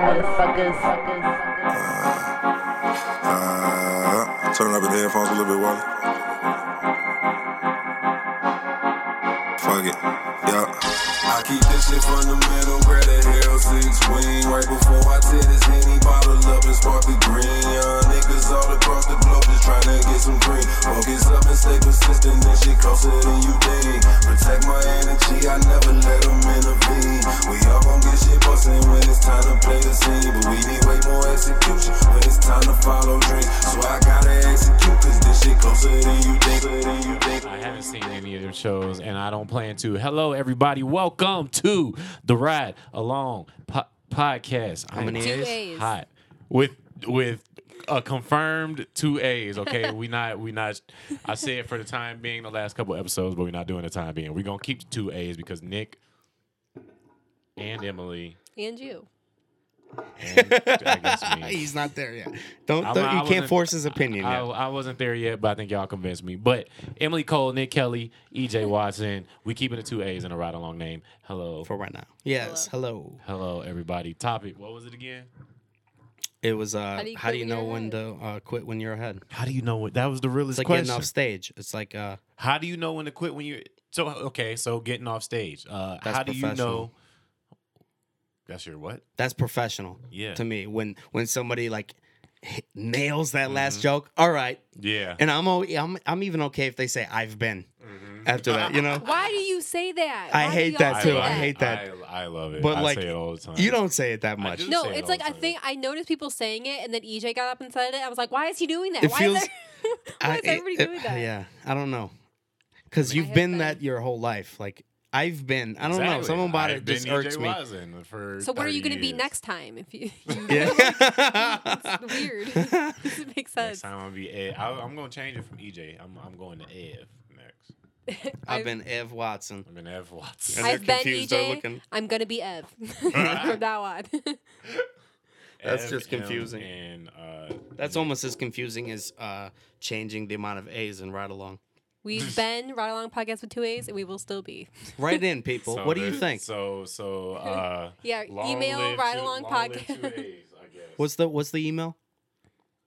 motherfuckers. Uh, turn up the headphones a little bit, Wally. Keep this shit from the middle, grab the hell six wing. Right before I tear this henny bottle up and spark the green. Young niggas all across the globe just trying to get some green. Focus up and stay persistent, this shit closer than you think. Protect my energy, I never let them intervene. We all gon' get shit bustin' when it's time to play the scene. But we need way more execution when it's time to follow dreams. So I gotta execute, cause this shit closer than you think. Closer than you think. I haven't seen any of them shows, and I don't plan to. Hello, everybody. Welcome to the Ride Along po- podcast. How many I'm A's? Two A's. Hot with with a confirmed two A's. Okay, we not we not. I say it for the time being, the last couple episodes, but we're not doing the time being. We're gonna keep the two A's because Nick and Emily And you. and I guess me. He's not there yet. Don't, I'm- don't I you can't force his opinion I, yet. I wasn't there yet, but I think y'all convinced me. But Emily Cole, Nick Kelly, EJ Watson, we keeping the two A's in a ride along name. Hello. for right now. Yes, hello. Hello, everybody. Topic. What was it again? It was uh do you how do you know when to uh, quit when you're ahead? How do you know what? That was the realest It's like question. getting off stage. It's like uh How do you know when to quit when you're so okay? So getting off stage. Uh, That's how do you know? Professional. That's your what? that's professional. Yeah. To me, when when somebody like nails that Mm-hmm. last joke, all right. Yeah. And I'm o- I'm I'm even okay if they say I've been Mm-hmm. after that. You know, Why do you say that? I Why hate y'all that too. I hate that. I, I love it. But, I like, say it all the time. you don't say it that much. No, say it it's like the I think I noticed people saying it, and then EJ got up and said it. I was like, why is he doing that? It why feels- is, there, why is everybody it- doing that? Yeah, I don't know, because you've have been been. that your whole life. Like I've been. I don't know. Someone bought about I've it been just EJ irks me. For So what are you going to be next time? If you, Yeah. it's weird. Doesn't make Next sense. time I'll be Ed. I, I'm going to change it from EJ. I'm I'm going to Ev next. I've been Ev Watson. I've been Ev Watson. And I've been EJ. Looking. I'm gonna be Ev from now on. That's Ev, just M, confusing. And uh, That's almost as confusing as uh, changing the amount of A's in ride along. We've been Ride Along Podcast with two A's, and we will still be. Right in, people. so what do you think? So so uh, Yeah, email live Ride Along Podcast. I guess. What's the What's the email?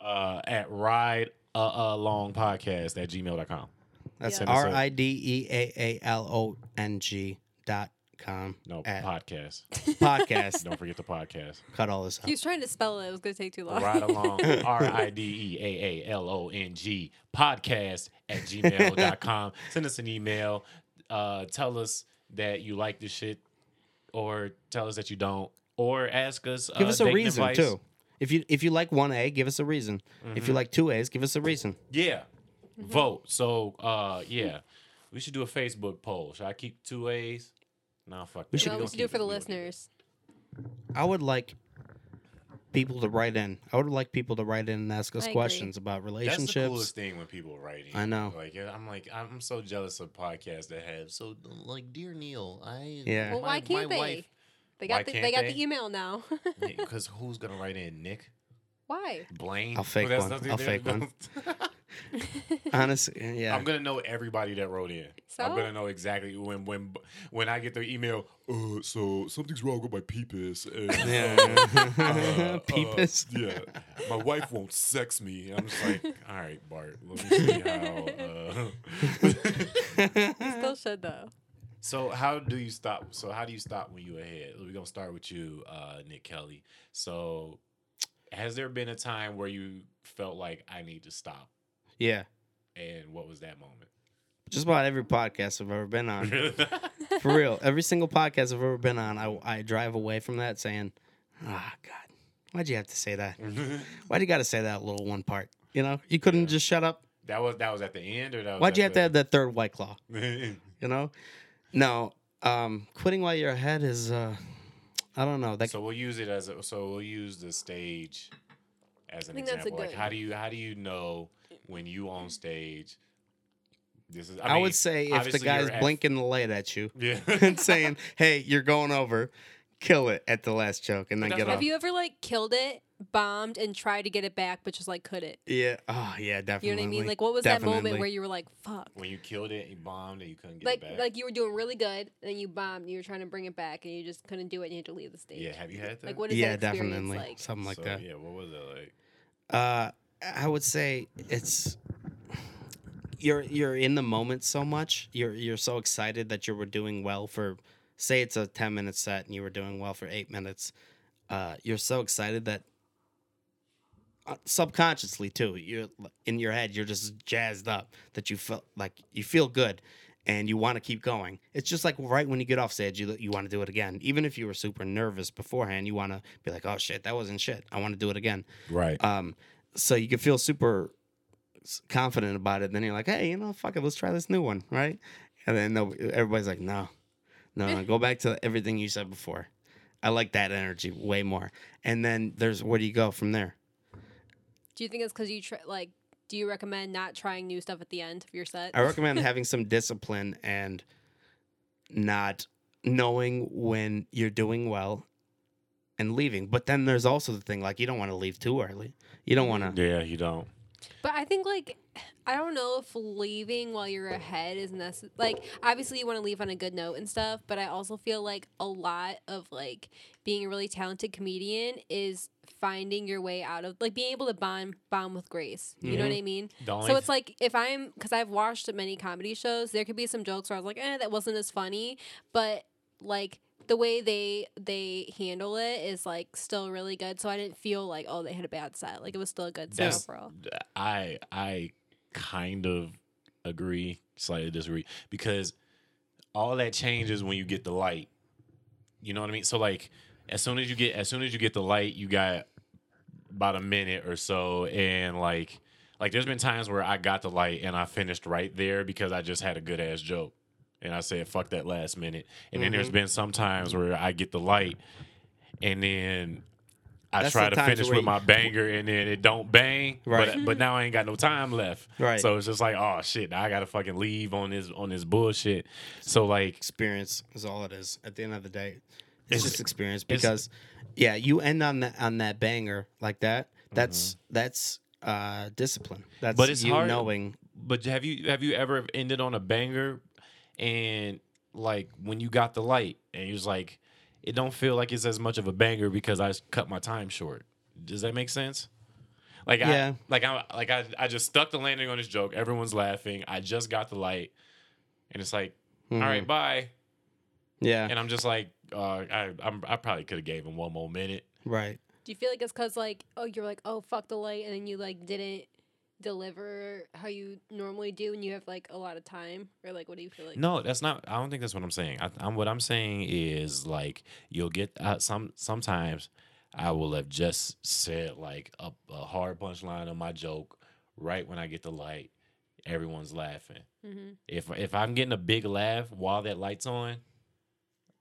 uh, at ride uh, long podcast at gmail.com. That's Yeah. R I D E A A L O N G dot com. No At podcast. podcast. Don't forget the podcast. Cut all this out. He was trying to spell it. It was gonna take too long. Ride along R I D E A A L O N G podcast at gmail.com. Send us an email. Uh, tell us that you like the shit or tell us that you don't. Or ask us. Give uh, us a reason advice. too. If you if you like one A, give us a reason. If Mm-hmm. you like two A's, give us a reason. Yeah. Vote. So uh yeah. We should do a Facebook poll. Should I keep two A's? Nah, fuck that. should no, we should do it for the We gonna keep it. listeners. I would like people to write in. I would like people to write in and ask us I agree. questions about That's relationships. the coolest thing when people write in. I know. Like I'm like I'm so jealous of podcasts that have so like dear Neil, I Yeah. Well, my- why can't my they? wife- They got the, they got they? the email now. Because who's gonna write in? Nick, why? Blaine. I'll fake That's one. nothing I'll fake one. Honestly, yeah. I'm gonna know everybody that wrote in. I'm gonna know exactly when when when I get the email. Uh, so something's wrong with my peepus. And, Yeah. uh, uh, Peepus? yeah, my wife won't sex me. I'm just like, all right, Bart. Let me see how. Uh... Still should though. So how do you stop? So how do you stop when you ahead? We're gonna start with you, uh, Nick Kelly. So has there been a time where you felt like I need to stop? Yeah. And what was that moment? Just about every podcast I've ever been on. For real. Every single podcast I've ever been on, I, I drive away from that saying, ah, God, why'd you have to say that? Why'd you got to say that little one part? You know, you couldn't just shut up. that was that was at the end, or that was Why'd you at have to have that third white claw? You know? No. Um, quitting while you're ahead is, uh, I don't know. That so we'll use it as a, so we'll use the stage as an think that's a example. Like how do you how do you know when you on stage? This is. I, I, mean, would say if the obviously guy's you're blinking the light at you yeah, and saying, "Hey, you're going over," kill it at the last joke and then But get that's off. Have you ever like killed it, bombed and tried to get it back, but just like couldn't. Yeah. Oh yeah, definitely. You know what I mean? Like, what was that moment where you were like, "Fuck"? When you killed it, you bombed, and you couldn't get Like, it back. like you were doing really good, and then you bombed. And you were trying to bring it back, and you just couldn't do it, and you had to leave the stage. yeah, have you had that? Like, what is yeah, that experience definitely like? something like So, that. Yeah, what was it like? Uh, I would say it's you're you're in the moment so much. You're you're so excited that you were doing well for, say it's a ten minute set and you were doing well for eight minutes. Uh, you're so excited that uh, subconsciously too, you're in your head, you're just jazzed up that you felt like you feel good. And you want to keep going. It's just like right when you get off stage, you you want to do it again. Even if you were super nervous beforehand, you want to be like, "Oh shit, that wasn't shit. I want to do it again." Right. Um, so you can feel super confident about it. Then you're like, hey, you know, fuck it, let's try this new one, right? And then no, everybody's like, no, no, no, go back to everything you said before. I like that energy way more. And then there's where do you go from there? Do you think it's because you try like? Do you recommend not trying new stuff at the end of your set? I recommend having some discipline and not knowing when you're doing well and leaving. But then there's also the thing like you don't want to leave too early. You don't want to. yeah, you don't. But I think like I don't know if leaving while you're ahead is necessary. Like obviously you want to leave on a good note and stuff, but I also feel like a lot of like being a really talented comedian is finding your way out of like being able to bond bond with grace. You know what I mean? The only So it's like if I'm because I've watched many comedy shows, there could be some jokes where I was like, eh, that wasn't as funny, but like the way they they handle it is like still really good. So I didn't feel like oh they had a bad set. Like it was still a good set That's- overall. I I kind of agree, slightly disagree, because all that changes when you get the light. You know what I mean? So like as soon as you get as soon as you get the light, you got about a minute or so and like like there's been times where I got the light and I finished right there because I just had a good ass joke. And I said fuck that last minute. And then there's been some times where I get the light and then I That's try to finish with my banger and then it don't bang. Right. But but now I ain't got no time left. Right. So it's just like, oh shit, I gotta fucking leave on this on this bullshit. So like experience is all it is at the end of the day. It's, It's- just experience because yeah, you end on that on that banger like that. That's Mm-hmm. that's uh discipline. That's But it's you hard- knowing but have you have you ever ended on a banger and like when you got the light and you was like it don't feel like it's as much of a banger because I s- cut my time short. Does that make sense? Like Yeah. I like I like I, I just stuck the landing on this joke. Everyone's laughing. I just got the light. And it's like, all right, bye. yeah, And I'm just like, uh, I I'm, I probably could have gave him one more minute. right. Do you feel like it's because like oh you're like oh fuck the light and then you like didn't deliver how you normally do and you have like a lot of time or like what do you feel like? No, that's not. I don't think that's what I'm saying. I, I'm what I'm saying is like you'll get uh, some. Sometimes I will have just said like a, a hard punchline on my joke right when I get the light. Everyone's laughing. Mm-hmm. If if I'm getting a big laugh while that light's on,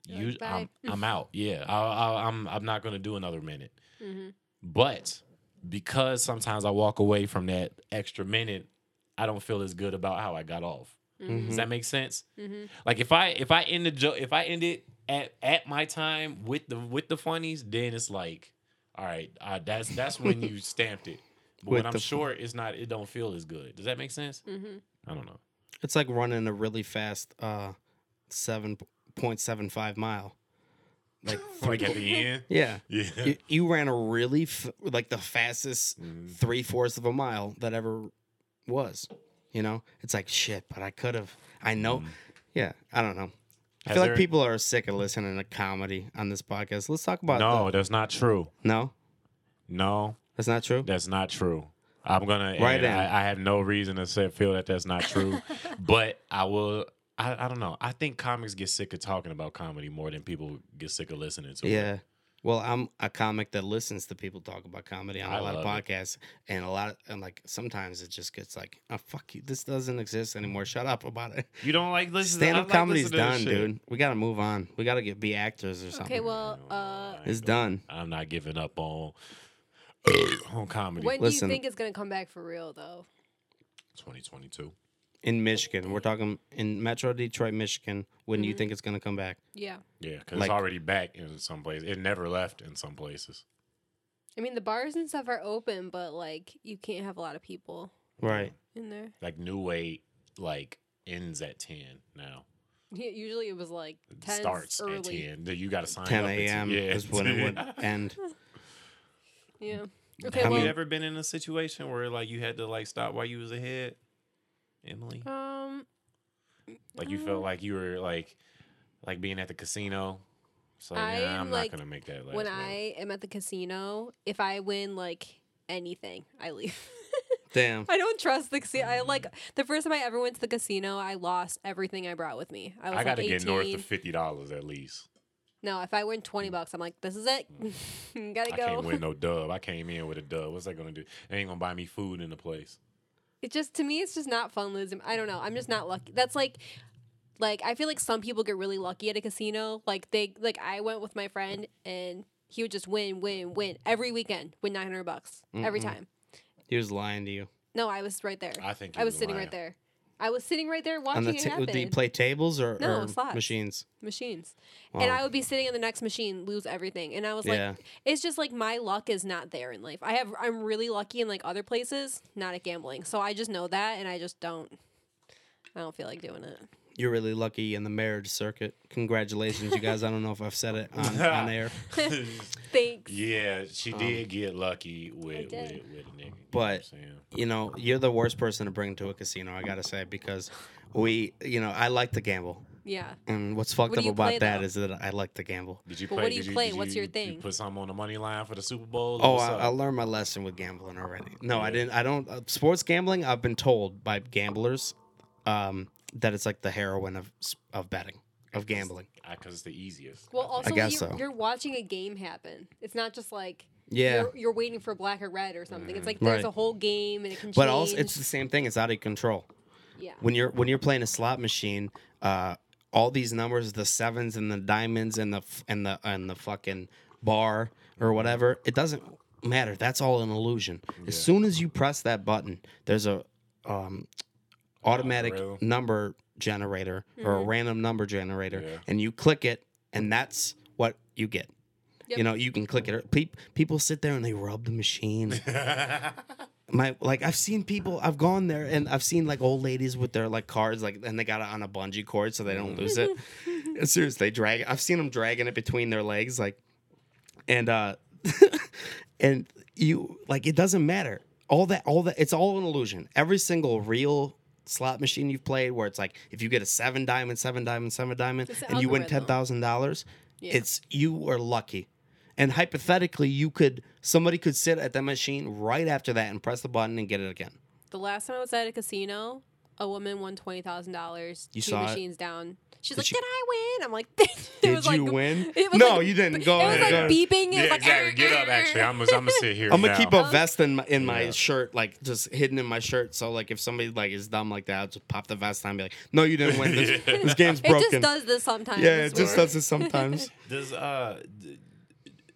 you like, I'm I'm out. Yeah, I, I, I'm I'm not gonna do another minute. Mm-hmm. But because sometimes I walk away from that extra minute, I don't feel as good about how I got off. Mm-hmm. Does that make sense? Mm-hmm. Like if I if I end the joke if I end it at at my time with the with the funnies, then it's like, all right, uh, that's that's when you stamped it. But With when I'm the- short, it's not. It don't feel as good. Does that make sense? Mm-hmm. I don't know. It's like running a really fast uh seven point seven five mile. Like Like at the end. yeah. Yeah. You, you ran a really f- like the fastest Mhm. three fourths of a mile that ever was. You know, it's like shit, but I could have. I know. Mhm. Yeah, I don't know. I Has feel like people are sick of listening to comedy on this podcast. Let's talk about No, the- that's not true. no, No, that's not true. that's not true. I'm gonna. Right. I, I have no reason to say feel that that's not true, but I will. I, I don't know. I think comics get sick of talking about comedy more than people get sick of listening to it. Yeah. Well, I'm a comic that listens to people talk about comedy on a I lot of love it. podcasts, and a lot of and like sometimes it just gets like, oh fuck you, this doesn't exist anymore. Shut up about it. You don't like listening. Stand up like comedy's done, dude. We gotta move on. We gotta get be actors or something. Okay, well, uh, It's done. I'm not giving up on on comedy. when Listen. do you think it's gonna come back for real though? 2022. In Michigan, we're talking in Metro Detroit, Michigan. When Mm-hmm. do you think it's gonna come back? Yeah. Yeah, because Like- it's already back in some places. It never left in some places. I mean, the bars and stuff are open, but like you can't have a lot of people Right. in there. Like New Way, like ends at ten now. Yeah, Usually it was like 10 starts early. at ten. You got to sign 10 up. at a.m. Yeah, is when it would end. Yeah. Okay. Have well, you ever been in a situation where like you had to like stop while you was ahead, Emily? um, Like you felt mm. like you were like like being at the casino. So yeah, I'm, I'm like, not gonna make that last. when row. I am at the casino, if I win like anything, I leave. Damn. I don't trust the casino. I like the first time I ever went to the casino, I lost everything I brought with me. I was I gotta like 18. get north of fifty dollars at least. No, if I win 20 mm. bucks, I'm like, this is it. Mm. Gotta I go. can't win no dub. I came in with a dub. What's that gonna do? It ain't gonna buy me food in the place. It just to me, it's just not fun losing. I don't know. I'm just not lucky. That's like, like I feel like some people get really lucky at a casino. Like they, like I went with my friend and he would just win, win, win every weekend, win 900 bucks every Mm-mm. time. He was lying to you. No, I was right there. I think I he was sitting lying. right there. I was sitting right there watching the it happen. do you play tables or, No, or slots. machines? machines. And I would be sitting in the next machine, lose everything. And I was Yeah. like, it's just like my luck is not there in life. I have I'm really lucky in like other places, not at gambling. So I just know that and I just don't I don't feel like doing it. You're really lucky in the marriage circuit. Congratulations, you guys. I don't know if I've said it on, on air, Thanks. yeah, she Um, did get lucky with with, with a nigga. you know But- you know, you're the worst person to bring to a casino. I gotta say because we, you know, I like to gamble, Yeah. and what's fucked What up about play, that though? is that I like to gamble. Did you But play? what do you did play? did What's your thing? You put something on the money line for the Super Bowl? Oh, I. I learned my lesson with gambling already. No, I didn't. I don't. Uh, sports gambling. I've been told by gamblers um, that it's like the heroin of of betting, of gambling. because it's the easiest. Well, I also guess you, so. you're watching a game happen. It's not just like Yeah, you're, you're waiting for black or red or something. It's like Right. there's a whole game and it can change. but also it's the same thing. It's out of control. yeah. when you're when you're playing a slot machine, uh, all these numbers, the sevens and the diamonds and the f- and the and the fucking bar or whatever, it doesn't matter. That's all an illusion. As soon as you press that button, there's a um, automatic Algorithm. number generator or a Mhm. random number generator, Yeah. and you click it, and that's what you get. Yep. You know, you can click it. Pe- people sit there and they rub the machine my like I've seen people I've gone there and I've seen like old ladies with their like cards like and they got it on a bungee cord so they don't lose it. And Seriously, they drag it. I've seen them dragging it between their legs like and uh and you like it doesn't matter. All that all that it's all an illusion. Every single real slot machine you've played where it's like if you get a 7 diamond, 7 diamond, 7 diamond and you win algorithm. $10,000, Yeah. it's you are lucky. And hypothetically, you could somebody could sit at that machine right after that and press the button and get it again. The last time I was at a casino, a woman won twenty thousand dollars. You two saw it? machines down. She's Did like, she- "Did I win?" I'm like, "It Did was you like, win? It was No, like- you didn't. It Go was ahead, like ahead. beeping. It yeah, like, exactly. Get up. Actually, I'm gonna, I'm gonna sit here. I'm gonna now. keep a vest in my in my Yeah. shirt, like just hidden in my shirt. So like if somebody like is dumb like that, I'll just pop the vest on and be like, "No, you didn't win. This, this game's broken. It broken." just does this sometimes. yeah, it just weird. does it sometimes. Does uh, d-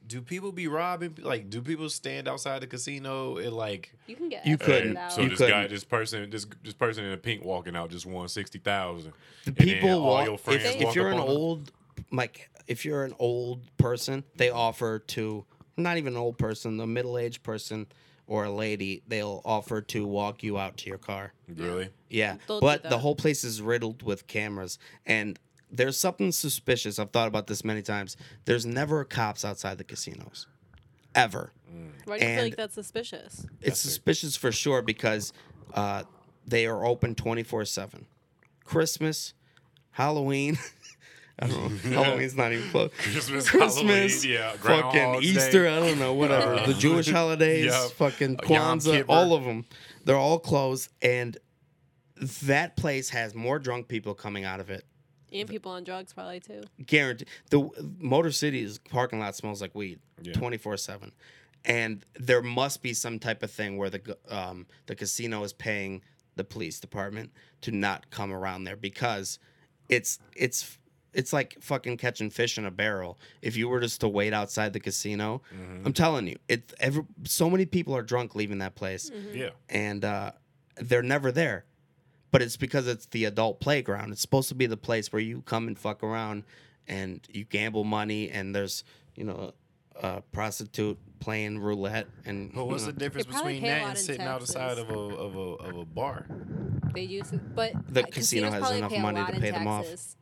do people be robbing? Like, do people stand outside the casino and like? You can get. You edited couldn't. out. So You this guy, couldn't. this person, this this person in a pink walking out just won sixty thousand. The people all walk, your if, friends if walk you're up an on them? old like if you're an old person, they offer to not even an old person, the middle aged person or a lady, they'll offer to walk you out to your car. Really? Yeah, They'll but the whole place is riddled with cameras, and there's something suspicious. I've thought about this many times. There's never cops outside the casinos, ever. Why do you feel like that's suspicious? It's That's it. suspicious for sure because uh, they are open 24 seven. Christmas, Halloween. I don't know. Halloween's not even close. Christmas, Christmas, Halloween, yeah, fucking Groundhog's Day. Easter. I don't know, whatever. The Jewish holidays, Yup. fucking Uh, Yom Kwanzaa, Kippur. all of them. They're all closed, and that place has more drunk people coming out of it. And people on drugs probably too. Guaranteed. The Motor City's parking lot smells like weed, twenty four seven, and there must be some type of thing where the um, the casino is paying the police department to not come around there because it's it's it's like fucking catching fish in a barrel. If you were just to wait outside the casino, Mm-hmm. I'm telling you, it every so many people are drunk leaving that place, Yeah. and uh, they're never there. But it's because it's the adult playground. It's supposed to be the place where you come and fuck around, and you gamble money, and there's you know a prostitute playing roulette and. But what's you the know, difference probably between pay a that lot and in sitting out the side taxes. of a of a of a bar? They use it, but The uh, casino casinos has probably enough pay a money lot to in pay them off. taxes.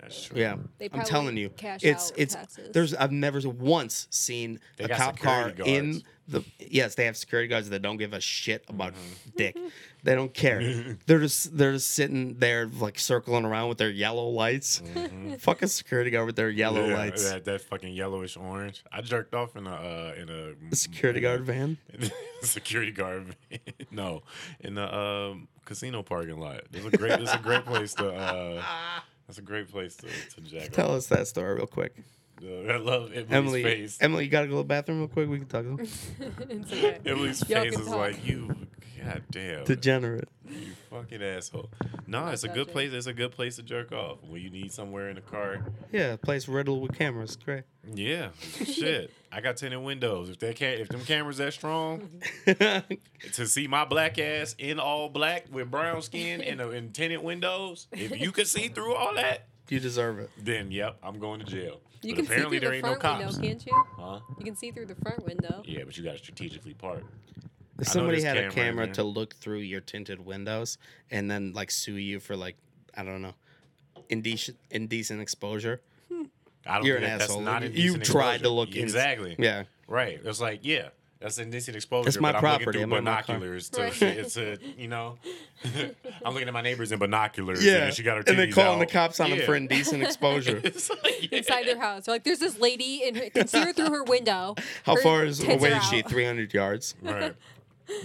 That's true. Yeah, They I'm probably telling you, cash it's out it's taxes. there's I've never once seen They a got cop car security in guards. The yes they have security guards that don't give a shit about Mm-hmm. dick. They don't care. they're just they're just sitting there like circling around with their yellow lights. Fuck a security guard with their yellow Mm-hmm. Yeah, lights. That, that fucking yellowish orange. I jerked off in a uh, in a The security in a- guard van. security guard. van. no, in the um, casino parking lot. It's a great. It's a great place to. Uh, that's a great place to, to jack Tell off. us that story real quick. I love Emily's Emily, face. Emily, you gotta go to the bathroom real quick. We can talk. to them. It's okay. Emily's Y'all face is talk. like you. God damn. Degenerate. You fucking asshole. No, it's a good place. It's a good place to jerk off when you need somewhere in the car. Yeah, a place riddled with cameras. Great. Yeah, shit. I got tinted windows. If they can't, if them cameras that strong to see my black ass in all black with brown skin and uh, and tinted windows, if you could see through all that, you deserve it. then yep, I'm going to jail. You but can see through there the ain't no front cops. window, can't you? Huh? You can see through the front window. Yeah, but you got to strategically park. If I know somebody there's had a camera in camera there. to look through your tinted windows and then like sue you for like I don't know indecent indecent exposure. I don't You're an think asshole. That's not You- indecent you tried to exposure. look in- exactly. Yeah. Right. It's like, yeah, that's indecent exposure. It's my but I'm property. looking I'm in binoculars to, Right. to, you know, I'm looking at my neighbors in binoculars. Yeah. And she got her and they're titties calling the cops on them for indecent exposure. It's like, yeah. Inside their house, they're like, "There's this lady, and her, can see her through her window." How Her far is away is she? 300 yards. Right.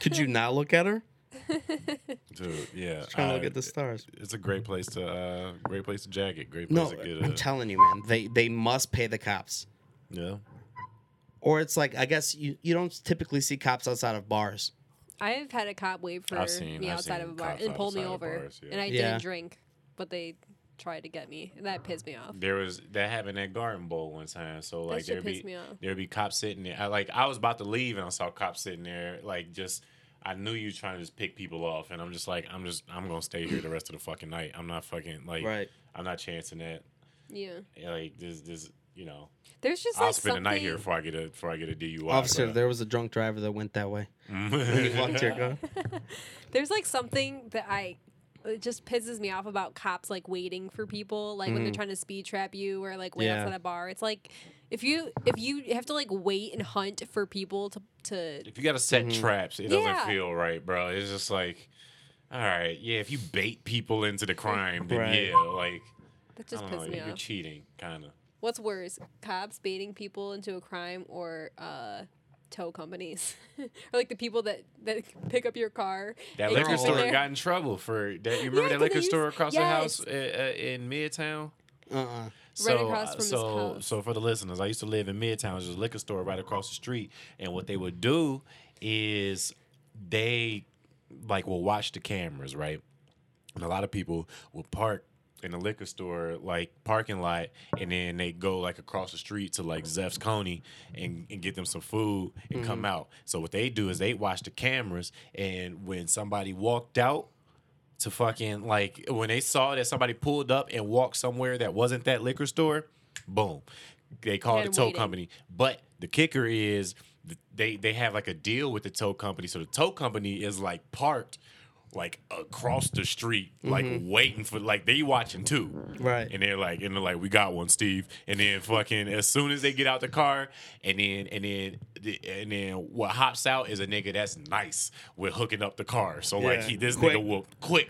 Could you not look at her? Dude, yeah. Trying to I- look at the stars. It's a great place to, uh, great place to jacket. Great No, place to get a, I'm telling you, man. They they must pay the cops. yeah. Or it's like I guess you, you don't typically see cops outside of bars. I've had a cop wait for seen- me I've outside of a bar cops and pulled me over, bars, yeah. and I Yeah. didn't drink, but they tried to get me, and that pissed me off. There was that happened at Garden Bowl one time. So like shit there'd pissed be me off. there'd be cops sitting there. I, like I was about to leave and I saw cops sitting there. Like just I knew you were trying to just pick people off, and I'm just like I'm just I'm gonna stay here the rest of the fucking night. I'm not fucking like Right. I'm not chancing that. Yeah, Like this this you know there's just I'll like spend something. the night here before I get a before I get a DUI. Officer, bro. there was a drunk driver that went that way. When you walked to your car. There's like something that I it just pisses me off about cops like waiting for people like when they're trying to speed trap you or like wait. Yeah. outside a bar. It's like if you if you have to like wait and hunt for people to to if you gotta set Mm-hmm. traps, it doesn't feel right, bro. It's just like, all right, yeah. If you bait people into the crime, then Right. yeah, like that I just don't know, pisses me you're off. cheating, kind of. What's worse, cops baiting people into a crime or uh tow companies or like the people that that pick up your car That liquor store there? got in trouble for that. You remember Yeah, that 'cause liquor they used- store across the house yes. uh, uh, in Midtown? Uh-uh. So, across uh, from his so, so for the listeners, I used to live in Midtown. There's a liquor store right across the street, and what they would do is they like will watch the cameras, right? And a lot of people will park in the liquor store like parking lot, and then they go like across the street to like Zeff's Coney and, and get them some food and come mm-hmm. out. So what they do is they watch the cameras, and when somebody walked out to fucking like when they saw that somebody pulled up and walked somewhere that wasn't that liquor store, boom, they called the tow waiting. company. But the kicker is they they have like a deal with the tow company, so the tow company is like parked like across the street, like waiting for like they watching too. Right. And they're like, and they're like, we got one, Steve. And then fucking as soon as they get out the car, and then and then and then what hops out is a nigga that's nice with hooking up the car. So like he this Quick. nigga will quick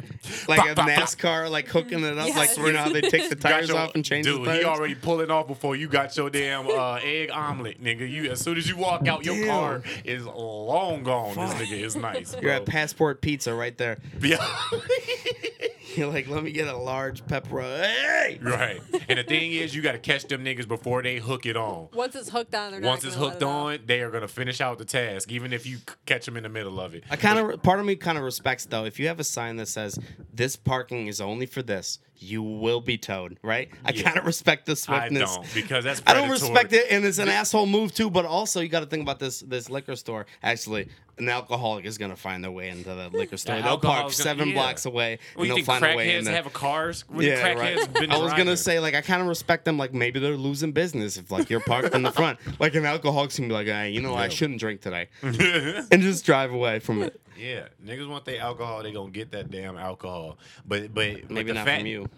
Like Pop, a pop, pop. NASCAR, like hooking it up, like Yes. you know how they take the tires your- off and change Dude, the tires. he already pulling off before you got your damn uh, egg omelet, nigga. You as soon as you walk out, your Damn. car is long gone. Fuck. This nigga is nice. You're at Passport Pizza right there. Yeah. You're like, let me get a large pepperoni. Hey! right. And the thing is, you got to catch them niggas before they hook it on. Once it's hooked on, they're Once not it's gonna let hooked it off. on, they are gonna finish out the task, even if you catch them in the middle of it. I kind of, part of me kind of respects though. If you have a sign that says this parking is only for this, you will be towed, right? I Yeah. kind of respect the swiftness. I swiftness. don't because that's I don't respect it, and it's an asshole move too. But also, you got to think about this this liquor store. Actually, an alcoholic is gonna find their way into the liquor store. The They'll park seven yeah. blocks away Well, and you they'll think find a way in crackheads there. have cars? Yeah, right. I was gonna say like I kind of respect them. Like maybe they're losing business if like you're parked in the front. Like an alcoholic's gonna be like, hey, you know, I shouldn't drink today, and just drive away from it. Yeah, niggas want their alcohol. They gonna get that damn alcohol. But but but Maybe the not fact, from you.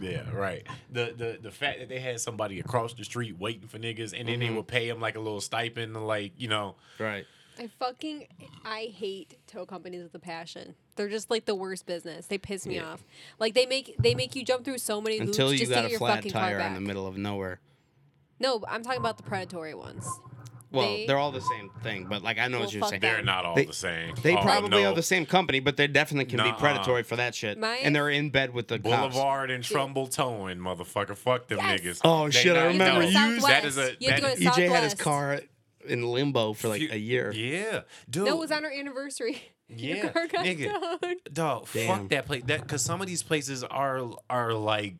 Yeah, right. The the the fact that they had somebody across the street waiting for niggas, and then they Mm-hmm. would pay them like a little stipend, like you know. Right. I fucking I hate tow companies with a passion. They're just like the worst business. They piss me off. Like they make they make you jump through so many hoops Until you just to got get a your flat fucking tire car in the middle of nowhere. No, I'm talking about the predatory ones. Well, They- they, are all the same thing, but like I know Well, what you're saying. They're not all They- the same. They Oh, probably no. are the same company, but they definitely can Nuh-uh. be predatory for that shit. My- and they're in bed with the cops. Boulevard and Trumbull towing, motherfucker. Fuck them Yes. niggas. Oh, They shit, I remember no, you- That is a You have to that- go to EJ had his car in limbo for like Few- a year. Yeah, dude. No, it was on our anniversary. Your Yeah, car got nigga. towed. Dog, Damn. fuck that place. That because some of these places are are like,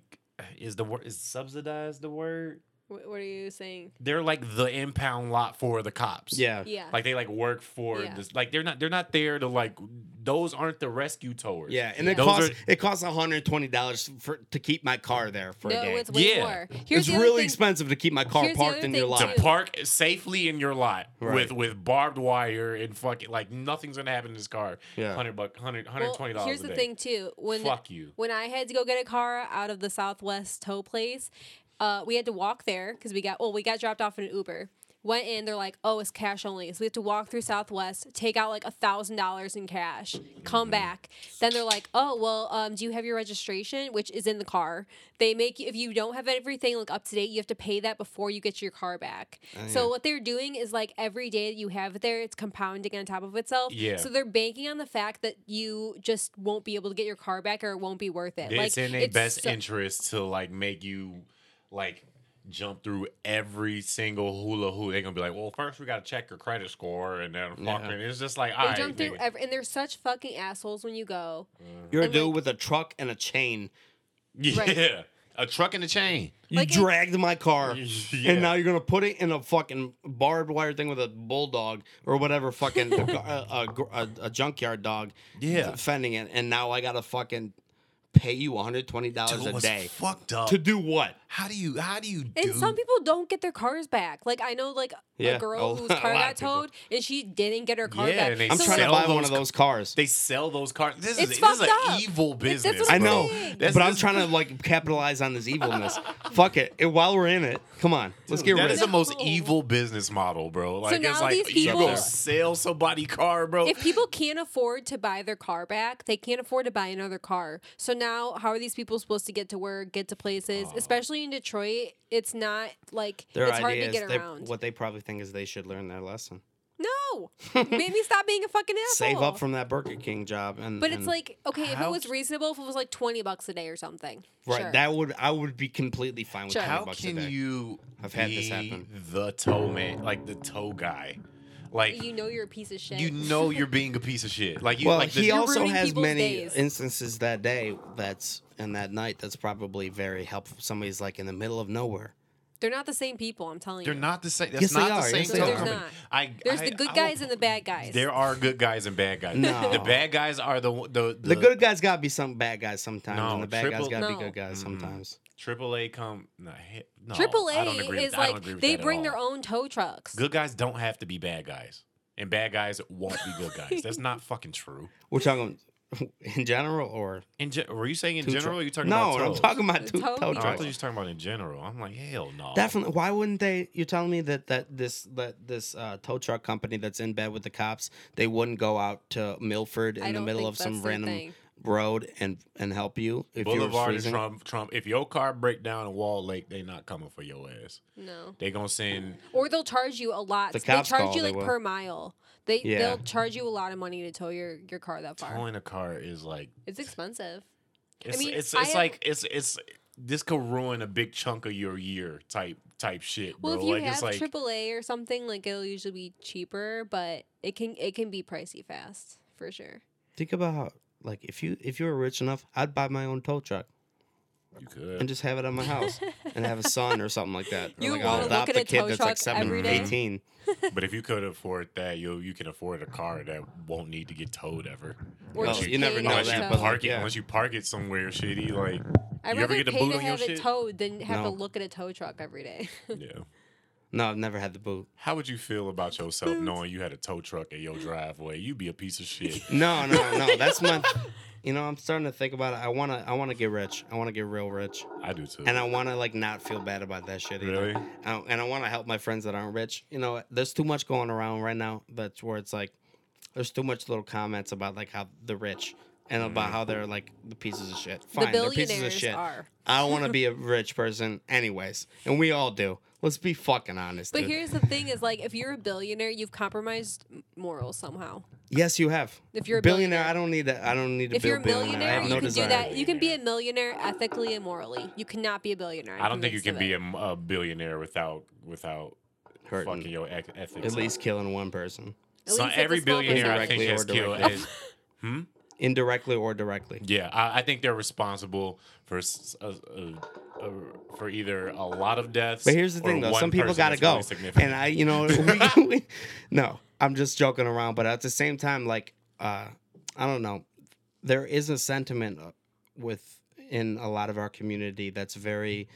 is the word is subsidized the word? What, what are you saying? They're like the impound lot for the cops. Yeah. Yeah. Like they like work for Yeah. this. Like they're not they're not there to like. Those aren't the rescue towers. Yeah, and it Those costs are- it costs hundred twenty dollars for to keep my car there for no, a day. it's way Yeah. more. Here's it's really thing. expensive to keep my car Here's parked in your lot. to park safely in your lot Right. with with barbed wire and fucking like nothing's gonna happen to this car. Yeah. hundred buck, hundred, hundred Well, twenty dollars. here's a the day. thing too. When Fuck you. when I had to go get a car out of the Southwest tow place, uh, we had to walk there because we got well, we got dropped off in an Uber. Went in, they're like, "Oh, it's cash only." So we have to walk through Southwest, take out like a thousand dollars in cash, come back. Then they're like, "Oh, well, um, do you have your registration, which is in the car?" They make if you don't have everything like up to date, you have to pay that before you get your car back. So what they're doing is like every day that you have it there, it's compounding on top of itself. Yeah. So they're banking on the fact that you just won't be able to get your car back or it won't be worth it. It's in their best so- interest to like make you like jump through every single hula hoop. They're gonna be like, well, first we gotta check your credit score, and then Yeah. it's just like, They all right, jump through nigga. every, and they're such fucking assholes when you go. Mm-hmm. You're a dude like- with a truck and a chain. yeah, Right. a truck and a chain. You Like it- dragged my car, Yeah. and now you're gonna put it in a fucking barbed wire thing with a bulldog or whatever, fucking uh, a, a, a, a junkyard dog, Yeah. defending it, and now I gotta fucking pay you 120 dollars a day fucked up. to do what? How do you? How do you do? And some people don't get their cars back. Like I know, like Yeah, oh, a girl a whose car got towed, and she didn't get her car Yeah, back. and they I'm So, trying to buy one of those cars. They sell those cars. This is It's this is an up. evil It's- business. that's what I know. That's- but I'm trying to like capitalize on this evilness. Fuck it. It- While we're in it, come on, let's get That rid is of the most evil business model, bro. Like now it's like these you people- go sell somebody car, bro. if people can't afford to buy their car back, they can't afford to buy another car. So now, how are these people supposed to get to work, get to places? Oh. Especially in Detroit, it's not like Their it's hard to get they, around. what they probably think is they should learn their lesson. No, maybe stop being a fucking asshole. Save up from that Burger King job, and But it's and- like okay, if it was reasonable, if it was like twenty bucks a day or something, right. sure. That would I would be completely fine with Sure. 20 How bucks a can you I've had this be happen. the tow man, like the tow guy? Like you know you're a piece of shit. you know you're being a piece of shit. Like you well, like the, he also has many days. instances that day. That's and that night. That's probably very helpful. Somebody's like in the middle of nowhere. They're not the same people. I'm telling you. they're not the same. That's Yes, they not the are. same Yes, they tow are. There's not. I, There's I- the good I guys will- and the bad guys. There are good guys and bad guys. No. The bad guys are the the the, The good guys gotta be some bad guys sometimes, No, and the bad triple- guys gotta No. be good guys Mm-mm. sometimes. Triple A come no, he- no Triple A is with, like they bring their own tow trucks. Good guys don't have to be bad guys, and bad guys won't be good guys. That's not fucking true. We're talking in general, or In ge- were you saying in general? truck- or you talking no? about I'm talking about two tow tow Oh, I thought you was talking about in general. I'm like, hell no. Definitely. Why wouldn't they? You're telling me that that this that this uh, tow truck company that's in bed with the cops, they wouldn't go out to Milford I in the middle of some random thing. Road and and help you if you were Boulevard and freezing? Trump, Trump. If your car break down in Walled Lake, they not coming for your ass. No. They gonna send. Or they'll charge you a lot. The they cops charge call, you like per mile. They Yeah. they'll charge you a lot of money to tow your, your car that far. Towing a car is like It's expensive. it's mean, it's I it's have- like it's it's this could ruin a big chunk of your year type type shit, bro. Well, if you like have it's like AAA or something, like it'll usually be cheaper, but it can it can be pricey fast for sure. Think about how, like if you if you were rich enough, I'd buy my own tow truck. You could. and just have it on my house and have a son or something like that. Or You like I'll look adopt at a a kid tow that's like seven, every day? 18. but if you could afford that, you you can afford a car that won't need to get towed ever. Or Well, just you never know to unless that, you but park it, yeah. unless you park it somewhere shitty, like I'd you ever rather get a boot to on your have it shit? towed than have No. to look at a tow truck every day. Yeah. No, I've never had the boot. How would you feel about yourself knowing you had a tow truck in your driveway? You'd be a piece of shit. No, no, no. That's my. You know, I'm starting to think about it. I wanna, I wanna get rich. I wanna get real rich, I do too. and I wanna like not feel bad about that shit. Either. Really? I, and I wanna help my friends that aren't rich. You know, there's too much going around right now. That's where it's like, there's too much little comments about like how the rich and about how they're like the pieces of shit. Fine, the they're pieces of billionaires shit. are. I don't want to be a rich person, anyways, and we all do. Let's be fucking honest. But dude. here's the thing: is like if you're a billionaire, you've compromised morals somehow. yes, you have. If you're a billionaire, billionaire. I don't need that. I don't need to If be you're a a billionaire. I millionaire, have you no can desire. do that. You can be a millionaire ethically and morally. You cannot be a billionaire. I'm I don't think you convinced can of be it. a, a billionaire without without Hurting. fucking your ec- ethics. At least killing one person, At So least it's a every small billionaire, I think, Indirectly has or killed. directly. Has, hmm? Indirectly or directly. Yeah, I, I think they're responsible for uh, uh, uh, for either a lot of deaths. But here's the thing, though. Some people got to go, really and I, you know, we, we, no, I'm just joking around. But at the same time, like, uh, I don't know, there is a sentiment uh, with in a lot of our community that's very.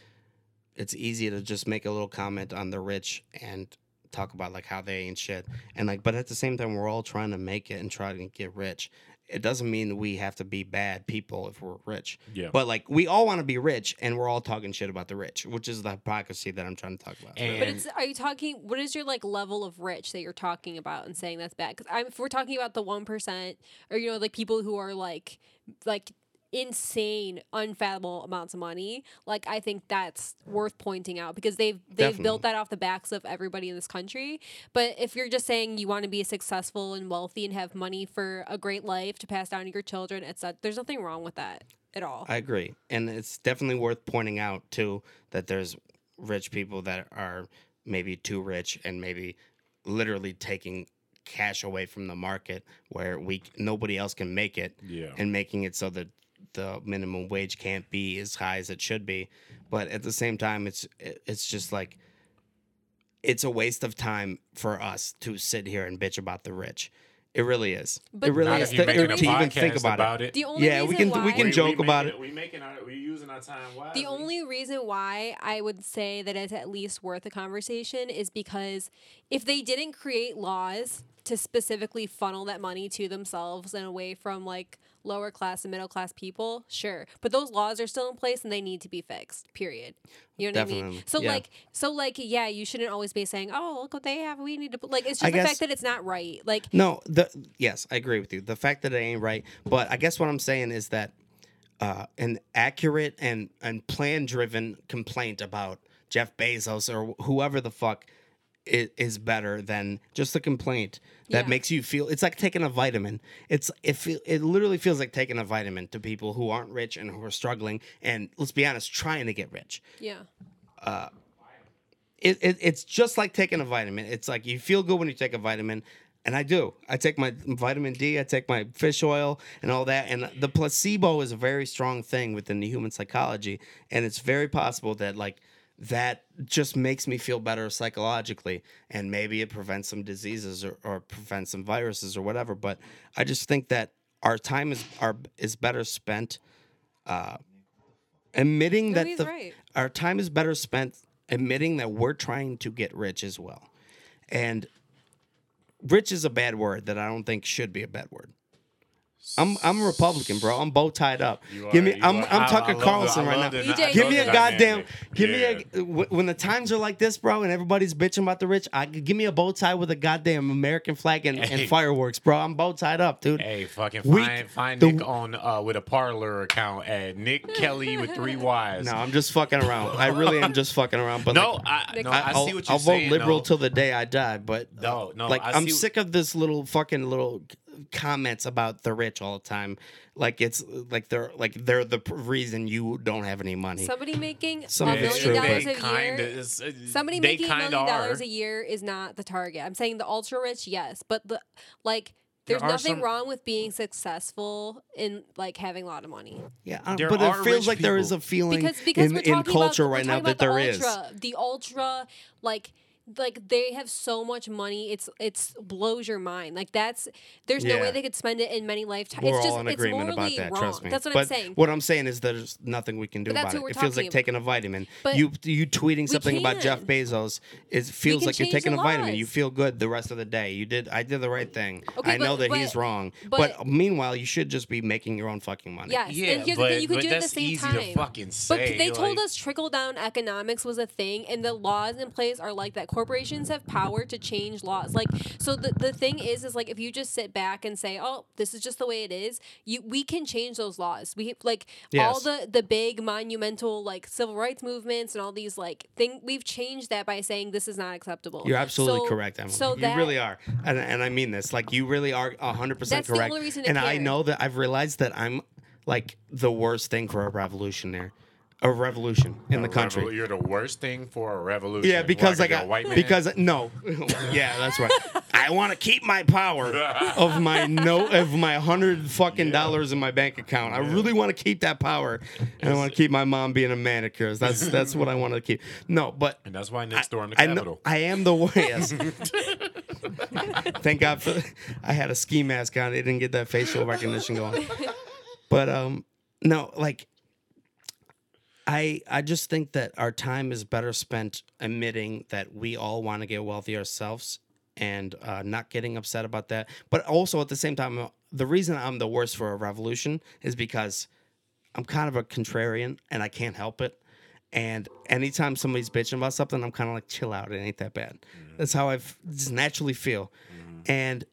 It's easy to just make a little comment on the rich and talk about like how they ain't shit, and like, but at the same time, we're all trying to make it and try to get rich. It doesn't mean we have to be bad people if we're rich. Yeah. But like we all want to be rich, and we're all talking shit about the rich, which is the hypocrisy that I'm trying to talk about. And- But it's are you talking? What is your like level of rich that you're talking about and saying that's bad? Because if we're talking about the one percent, or you know, like people who are like, like insane, unfathomable amounts of money, like I think that's worth pointing out because they've they've built that off the backs of everybody in this country. But if you're just saying you want to be successful and wealthy and have money for a great life to pass down to your children, it's that there's nothing wrong with that at all. I agree, and it's definitely worth pointing out too that there's rich people that are maybe too rich and maybe literally taking cash away from the market where we nobody else can make it Yeah. and making it so that the minimum wage can't be as high as it should be. But at the same time it's it's just like it's a waste of time for us to sit here and bitch about the rich. It really is. But it really is. if to, to even think about, it. the only Yeah, we reason can- we can We- joke we about making it. We making our we using our time The only reason why I would say that it's at least worth a conversation is because if they didn't create laws to specifically funnel that money to themselves and away from like lower class and middle class people, sure. But those laws are still in place and they need to be fixed. Period. You know what I mean? So yeah. like so like yeah, you shouldn't always be saying, "Oh, look what they have. We need to like it's just I the guess- fact that it's not right." Like No, the yes, I agree with you. The fact that it ain't right, but I guess what I'm saying is that uh, an accurate and and plan driven complaint about Jeff Bezos or whoever the fuck is, is better than just a complaint that Yeah. makes you feel. It's like taking a vitamin. It's it feel, it literally feels like taking a vitamin to people who aren't rich and who are struggling and let's be honest, trying to get rich yeah. Uh, it, it it's just like taking a vitamin. It's like you feel good when you take a vitamin, and I do. I take my vitamin D, I take my fish oil, and all that. And the placebo is a very strong thing within the human psychology, and it's very possible that like that just makes me feel better psychologically, and maybe it prevents some diseases or, or prevents some viruses or whatever. But I just think that our time is our is better spent. Uh, admitting No, that the, right. our time is better spent admitting that we're trying to get rich as well. And rich is a bad word that I don't think should be a bad word. I'm I'm a Republican, bro. I'm bow tied up. You Give are- me I'm are- I'm I- Tucker I love Carlson I right now. love the- EJ, I Give me a goddamn. Give Yeah. me a. When the times are like this, bro, and everybody's bitching about the rich, I give me a bow tie with a goddamn American flag and, Hey. and fireworks, bro. I'm bow tied up, dude. Hey, fucking We- find find the- Nick on uh, with a Parler account at Nick Kelly with three Y's. No, I'm just fucking around. I really am just fucking around. But no, like, I, no, I- I, see what you're I'll vote liberal though. till the day I die. But uh, No, no, like I I'm sick of this little fucking little comments about the rich all the time. Like it's like they're like they're the reason you don't have any money. Somebody making Some a million true, dollars they a kinda year. is- uh, Somebody making a kinda million dollars a year is not the target. I'm saying the ultra rich, yes, but the like There's are nothing some- wrong with being successful in like having a lot of money. Yeah, uh, There but are it feels rich like there is a feeling Because because in, we're in talking culture about, right we're now talking that about there the is. the ultra like like they have so much money it's it's blows your mind like that's there's no way they could spend it in many lifetimes We're it's just all in it's agreement about morally that. wrong Trust me. that's what but i'm saying What I'm saying is there's nothing we can do But that's about it. what we're It feels like talking taking a vitamin. But you you tweeting something about Jeff can. Bezos, it feels can like you're change taking a the vitamin. You feel good the rest of the day. You did. I did the right thing. Okay, I know but- that he's wrong. But, but- meanwhile, you should just be making your own fucking money. yes Yeah, and here's but, the thing you could but do it at the that's same easy time to fucking but they told like- us trickle down economics was a thing, and the laws in place are like that. Corporations have power to change laws. Like, so the, the thing is, is like if you just sit back and say, "Oh, this is just the way it is," you we can change those laws. We like all the the big monumental like civil rights movements and all these like thing. We've changed that by saying this is not acceptable. You're absolutely So- correct, Emily. So you that, really are, and, and I mean this. Like you really are hundred percent That's the correct. only reason to and I know that I've realized that I'm like the worst thing for a revolutionary, a revolution in the country. revol- You're the worst thing for a revolution. Yeah, because like I, a white man? because no, yeah, that's right. I want to keep my power of my no of my hundred fucking dollars in my bank account. I really want to keep that power, and I want to keep my mom being a manicurist. That's that's what I want to keep. No, but and that's why next door in the I Capitol. know I am the way. Yes. Thank God for I had a ski mask on. It didn't get that facial recognition going. But um, no, like I I just think that our time is better spent admitting that we all want to get wealthy ourselves and uh, not getting upset about that. But also at the same time, uh, the reason I'm the worst for a revolution is because I'm kind of a contrarian and I can't help it. And anytime somebody's bitching about something, I'm kind of like, chill out. It ain't that bad. That's how I just naturally feel. And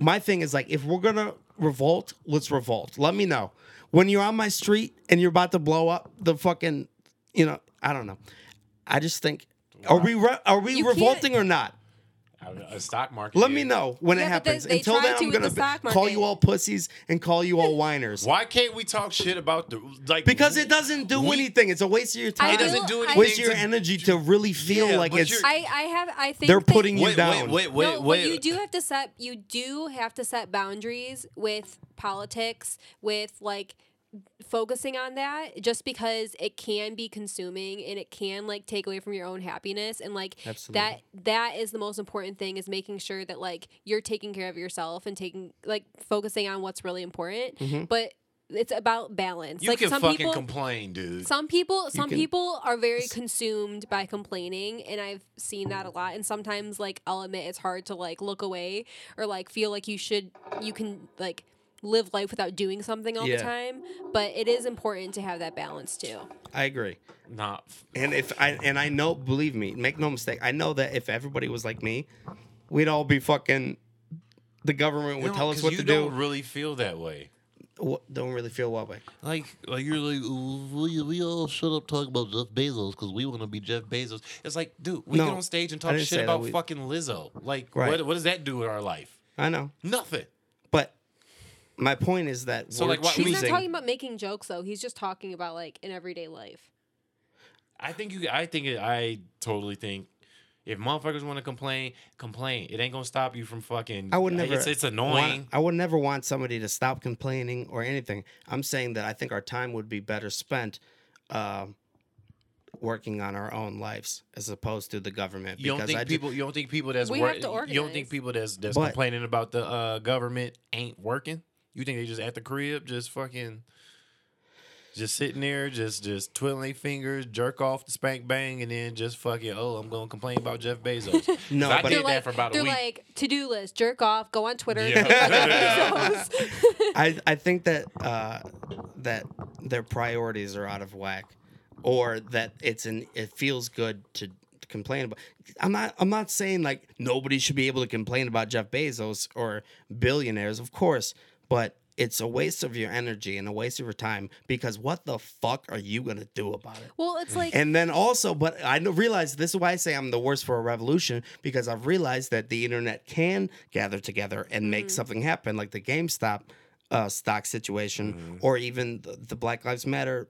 my thing is like, if we're gonna revolt, let's revolt. Let me know when you're on my street and you're about to blow up the fucking, you know, I don't know. I just think, are we re- are we You revolting or not? A stock market. Let me know when Yeah, it but they- happens. they Until then, to I'm gonna the be- call you all pussies and call you all whiners. Why can't we talk shit about the like? Because it doesn't do We- anything. It's a waste of your time. It doesn't feel- do I- anything. waste your to- energy to really feel Yeah, like it's. you're- I, I have I think They're that putting you Wait, down. wait, wait, wait, no, wait. you do have to set you do have to set boundaries with politics with like focusing on that just because it can be consuming and it can like take away from your own happiness and like Absolutely. that that is the most important thing is making sure that like you're taking care of yourself and taking like focusing on what's really important Mhm. but it's about balance You like can some fucking people complain, dude. some people some can- people are very consumed by complaining and I've seen that a lot and sometimes like I'll admit it's hard to like look away or like feel like you should you can like live life without doing something all Yeah. the time but it is important to have that balance too. I agree. Nah, And if I and I know, believe me, make no mistake. I know that if everybody was like me, we'd all be fucking. The government would No, tell us what you to don't do. really feel that way. What, don't really feel what way. Like, like you're like, "Oh, we, we all shut up talking about Jeff Bezos because we want to be Jeff Bezos. It's like, dude, we No, get on stage and talk shit about We- fucking Lizzo. Like, Right. what, what does that do with our life? I know, Nothing. But my point is that So, we're like, what- He's choosing. not talking about making jokes though. He's just talking about like in everyday life. I think you. I think it, I totally think if motherfuckers want to complain, complain. It ain't gonna stop you from fucking. I would never. It's, it's want- annoying. I would never want somebody to stop complaining or anything. I'm saying that I think our time would be better spent uh, working on our own lives as opposed to the government. You don't think I ju- people? You don't think people that's We wor- have to You don't organize. think people that's that's But- complaining about the uh, government ain't working? You think they just at the crib, just fucking, just sitting there, just just twiddling their fingers, jerk off the spank bang, and then just fucking, oh, I'm gonna complain about Jeff Bezos. No, I but- did They're that like for about a they're week. like to do list, jerk off, go on Twitter. Yeah. I I think that uh, that their priorities are out of whack, or that it's an it feels good to, to complain about. I'm not I'm not saying like nobody should be able to complain about Jeff Bezos or billionaires, of course, but it's a waste of your energy and a waste of your time because what the fuck are you gonna do about it? well, it's like And then also, but I know- realize this is why I say I'm the worst for a revolution because I've realized that the internet can gather together and make something happen, like the GameStop uh, stock situation, or even the, the Black Lives Matter,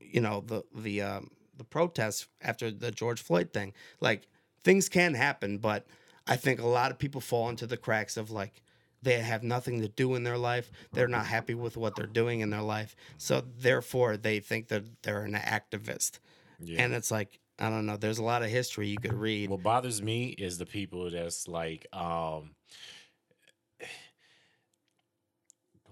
you know, the the um, the protests after the George Floyd thing. Like things can happen, but I think a lot of people fall into the cracks of like they have nothing to do in their life. They're not happy with what they're doing in their life. So therefore, they think that they're an activist. Yeah. And it's like, I don't know. There's a lot of history you could read. What bothers me is the people that's like, um,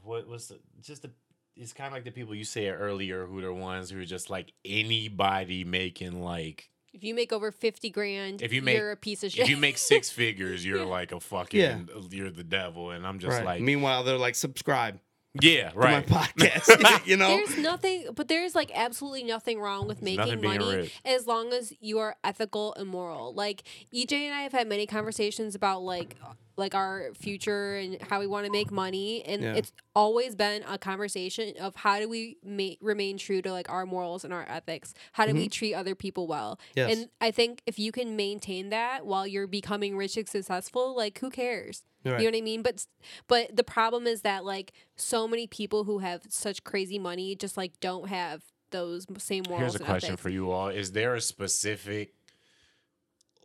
what was the, just the, it's kind of like the people you said earlier who are the ones who are just like anybody making like, If you make over fifty grand, If you make- you're a piece of shit. if you make six figures, you're Yeah. like a fucking, Yeah. you're the devil. And I'm just right. like, Meanwhile, they're like, subscribe yeah, to right. my podcast. you know? There's nothing, but there's like absolutely nothing wrong with There's making money rich. as long as you are ethical and moral. Like EJ and I have had many conversations about like like our future and how we want to make money, and Yeah. it's always been a conversation of how do we ma- remain true to like our morals and our ethics. How do we treat other people well? Mm-hmm. Yes. And I think if you can maintain that while you're becoming rich and successful, like who cares? Right. You know what I mean? But but the problem is that like so many people who have such crazy money just like don't have those same morals. Here's a and question ethics. for you all: Is there a specific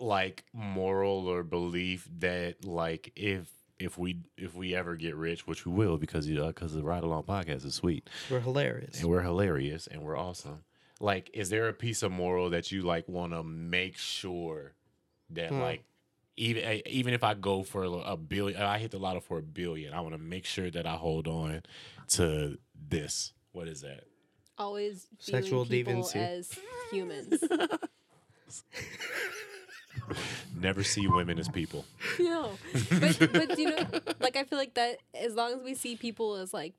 like moral or belief that like if if we if we ever get rich, which we will because you uh, because the Ride Along podcast is sweet We're hilarious. and we're hilarious and we're awesome. Like, is there a piece of moral that you like want to make sure that Hmm. like even eh, even if I go for a a billion, I hit the lotto for a billion, I want to make sure that I hold on to this. What is that? Always Sexual people deviancy. as humans. Never see women as people. no, but but you know, like I feel like that as long as we see people as like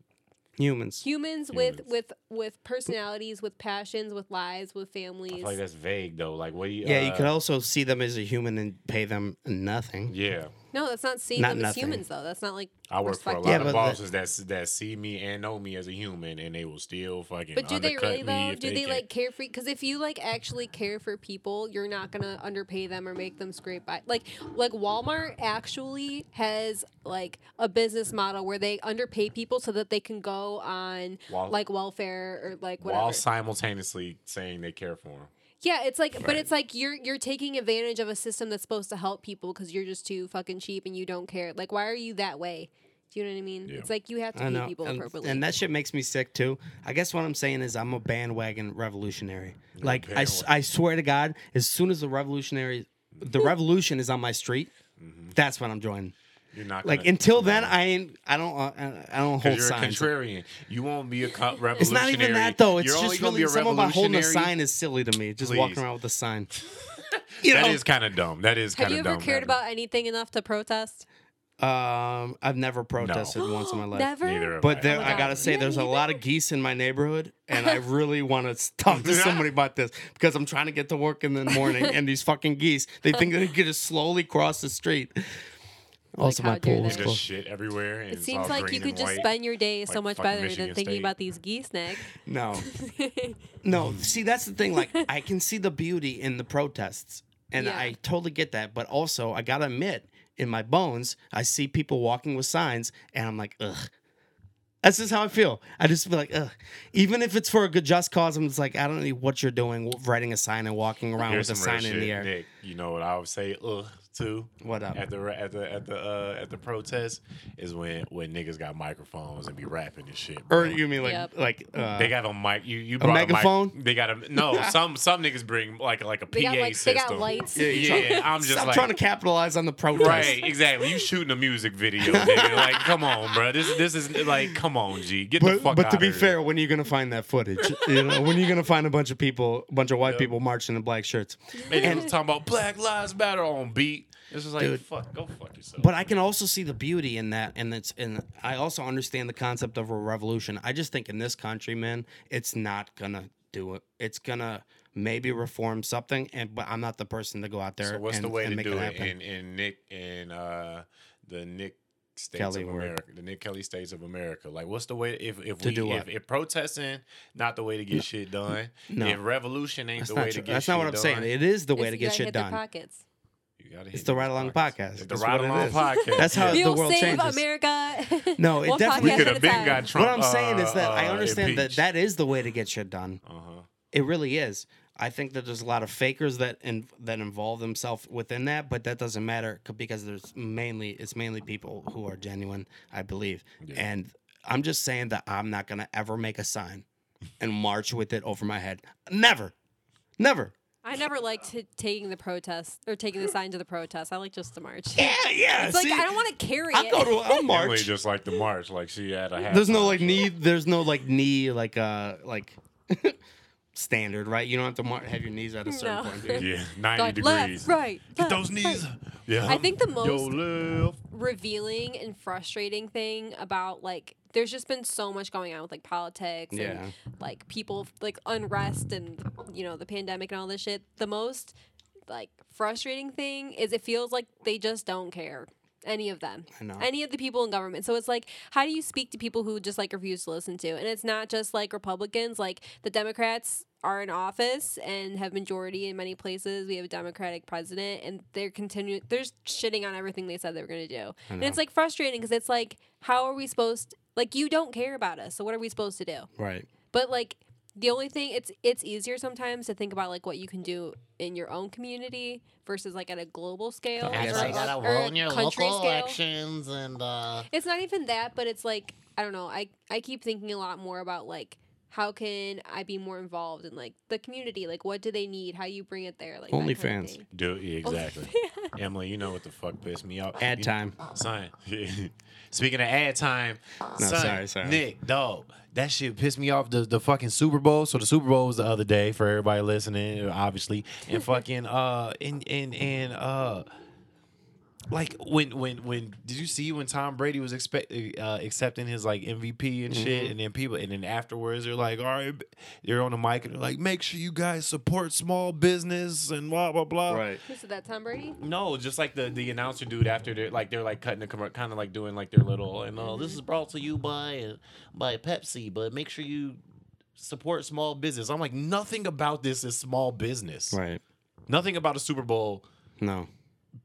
Humans. humans, with Humans. with with personalities, with passions, with lives, with I families. feel like that's vague though. Like, what do you? Yeah, you uh, could also see them as a human and pay them nothing. Yeah, no, that's not seeing Not them as humans though. That's not like I work for a lot Yeah, of bosses that that see me and know me as a human, and they will still fucking. But do they undercut really me though? if Do they, can. like care for? Because if you like actually care for people, you're not gonna underpay them or make them scrape by. Like like Walmart actually has like a business model where they underpay people so that they can go on While- like welfare or like whatever. while simultaneously saying they care for them? Yeah, it's like, but it's like you're you're taking advantage of a system that's supposed to help people because you're just too fucking cheap and you don't care. Like, why are you that way? Do you know what I mean? Yeah. It's like you have to I pay know. people And, appropriately. and that shit makes me sick too. I guess what I'm saying is I'm a bandwagon revolutionary. Like I, s- I swear to God, as soon as the revolutionary, the revolution is on my street, Mm-hmm. that's when I'm joining. You're not Like gonna- until then, I ain't. I don't. Uh, I don't hold Because you're signs. a contrarian. You won't be a co- revolutionary. It's not even that though. It's You're just gonna really be a something about holding a sign is silly to me. Just Please. walking around with a sign. You That know, is kind of dumb. That is have you ever dumb. cared That- about anything enough to protest? um, I've never protested once in my life. Never. Neither have But I. there, Oh I gotta say, Yeah, there's a lot of geese in my neighborhood, and I really want to talk to somebody about this because I'm trying to get to work in the morning, and these fucking geese, they think they can just slowly cross the street. Also, how my dare pool was There's closed. shit everywhere. And It seems like you could just white. spend your day so like much better Michigan than thinking State. about these geese, Nick. No, no. See, that's the thing. Like, I can see the beauty in the protests, and Yeah. I totally get that. But also, I gotta admit, in my bones, I see people walking with signs, and I'm like, ugh. That's just how I feel. I just feel like, ugh. Even if it's for a good just cause, I'm just like, I don't know what you're doing, writing a sign and walking around Here's with a sign in shit, the air. Nick. You know what I would say? Ugh, too. What up? At the at the at the uh, at the protest is when when niggas got microphones and be rapping and shit. Or you mean like, Yep. like, uh, They got a mic. You you brought megaphone? A mic, they got a no. Some some niggas bring like like a PA They got like system. they got lights. Yeah, you Yeah, I'm just stop like trying to capitalize on the protest. right, exactly. You shooting a music video, nigga. Like, come on, bro. This this is like, come on, G. Get the But, fuck but out to be here. fair, when are you gonna find that footage? you know, when are you gonna find a bunch of people, a bunch of white people marching in black shirts? And was talking about Black Lives Matter on beat. It's is like, Dude. fuck, go fuck yourself. But I can also see the beauty in that, and it's and I also understand the concept of a revolution. I just think in this country, man, it's not gonna do it. It's gonna maybe reform something, and but I'm not the person to go out there. So what's and, the way and to make do it it happen. in, in Nick in uh the Nick states Kelly of word. America, the Nick Kelly states of America? Like, what's the way if if To we do if, if protesting not the way to get shit done? No. If revolution ain't That's the way true. to get shit done. That's shit not what I'm done, saying. It is the way It's- to get shit hit their done. pockets. You gotta It's the Ride Along podcast. It's the That's Ride Along podcast. That's how yeah. the You'll world save changes. America. No, it One definitely- We could have a been time. got Trump. what I'm saying is that I uh, understand that that is the way to get shit done. Uh-huh. It really is. I think that there's a lot of fakers that in, that involve themselves within that, but that doesn't matter because there's mainly it's mainly people who are genuine, I believe. And I'm just saying that I'm not gonna ever make a sign and march with it over my head. Never, never. I never liked t- taking the protest or taking the sign to the protest. I like just to march. Yeah, yeah. It's like see, I don't want to carry I'll it. go to I'll Emily march. just like the march, like she had a hat. There's no like knee. There's no like knee like uh like standard, right? You don't have to mar- have your knees at a certain No. point. Do you? Yeah, ninety Like, degrees. left, right. Get left, those right. knees. Yeah. I think the Yo, most left. revealing and frustrating thing about like there's just been so much going on with like politics Yeah. and like people like unrest and you know the pandemic and all this shit. The most like frustrating thing is it feels like they just don't care any of them. I know. any of the people in government. So it's like how do you speak to people who just like refuse to listen to? And it's not just like republicans. Like the democrats are in office and have majority in many places. We have a democratic president and they're continuing they're shitting on everything they said they were going to do and it's like frustrating because it's like how are we supposed like you don't care about us so what are we supposed to do Right. but like the only thing it's it's easier sometimes to think about like what you can do in your own community versus like at a global scale I guess or, you gotta or- or roll a in your country local scale. elections and uh It's not even that, but it's like I don't know. I I keep thinking a lot more about like how can I be more involved in like the community? Like what do they need? How you bring it there? Like that kind of OnlyFans. Do yeah, exactly. Emily, you know what the fuck pissed me off? Ad You- time. Son. Speaking of ad time, No, son, sorry, sorry. Nick, dog, that shit pissed me off. The the fucking Super Bowl. So the Super Bowl was the other day for everybody listening, obviously, and fucking uh and and and uh. Like when when when did you see when Tom Brady was expect uh, accepting his like MVP and shit, and then people and then afterwards they're like, all right, they're on the mic and they're like, make sure you guys support small business and blah blah blah. Right. Who said that? Tom Brady? No, just like the the announcer dude after they're like they're like cutting the kind of like doing like their little and oh, uh, this is brought to you by uh, by Pepsi, but make sure you support small business. I'm like nothing about this is small business. Right. Nothing about a Super Bowl. No.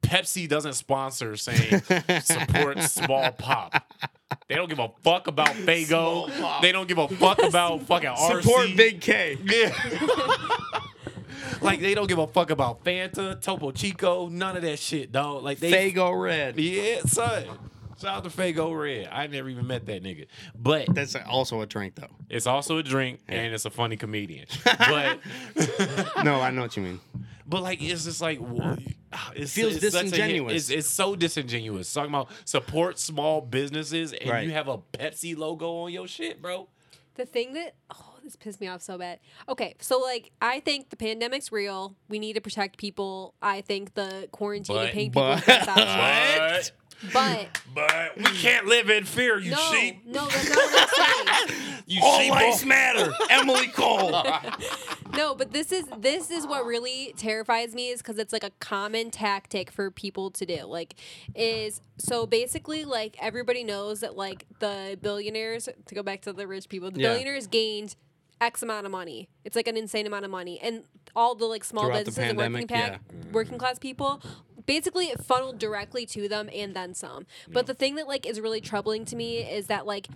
Pepsi doesn't sponsor saying support small pop. They don't give a fuck about Faygo. They don't give a fuck about fucking RC. Support Big K. Yeah. like they don't give a fuck about Fanta, Topo Chico, none of that shit, dog. Like they Faygo Red. Yeah, son. Shout out to Faygo Red. I never even met that nigga. But That's also a drink, though. it's also a drink and it's a funny comedian. But No, I know what you mean. but like it's just like wha- it feels such a- disingenuous. it's, it's so disingenuous. Talking about support small businesses and Right. you have a Pepsi logo on your shit, bro. The thing that oh, this pissed me off so bad. Okay, so like I think the pandemic's real. We need to protect people. I think the quarantine But- and paying people but- to. But but but we can't live in fear, you no, sheep. no, that's not what I'm saying. You All sheep. lives matter. Emily Cole. No, but this is this is what really terrifies me is because it's like a common tactic for people to do. Like, is so basically like everybody knows that like the billionaires to go back to the rich people, the Yeah. billionaires gained X amount of money. It's like an insane amount of money, and all the like small Throughout the businesses and working pandemic, pack, working class people. Basically, it funneled directly to them and then some. But the thing that like is really troubling to me is that like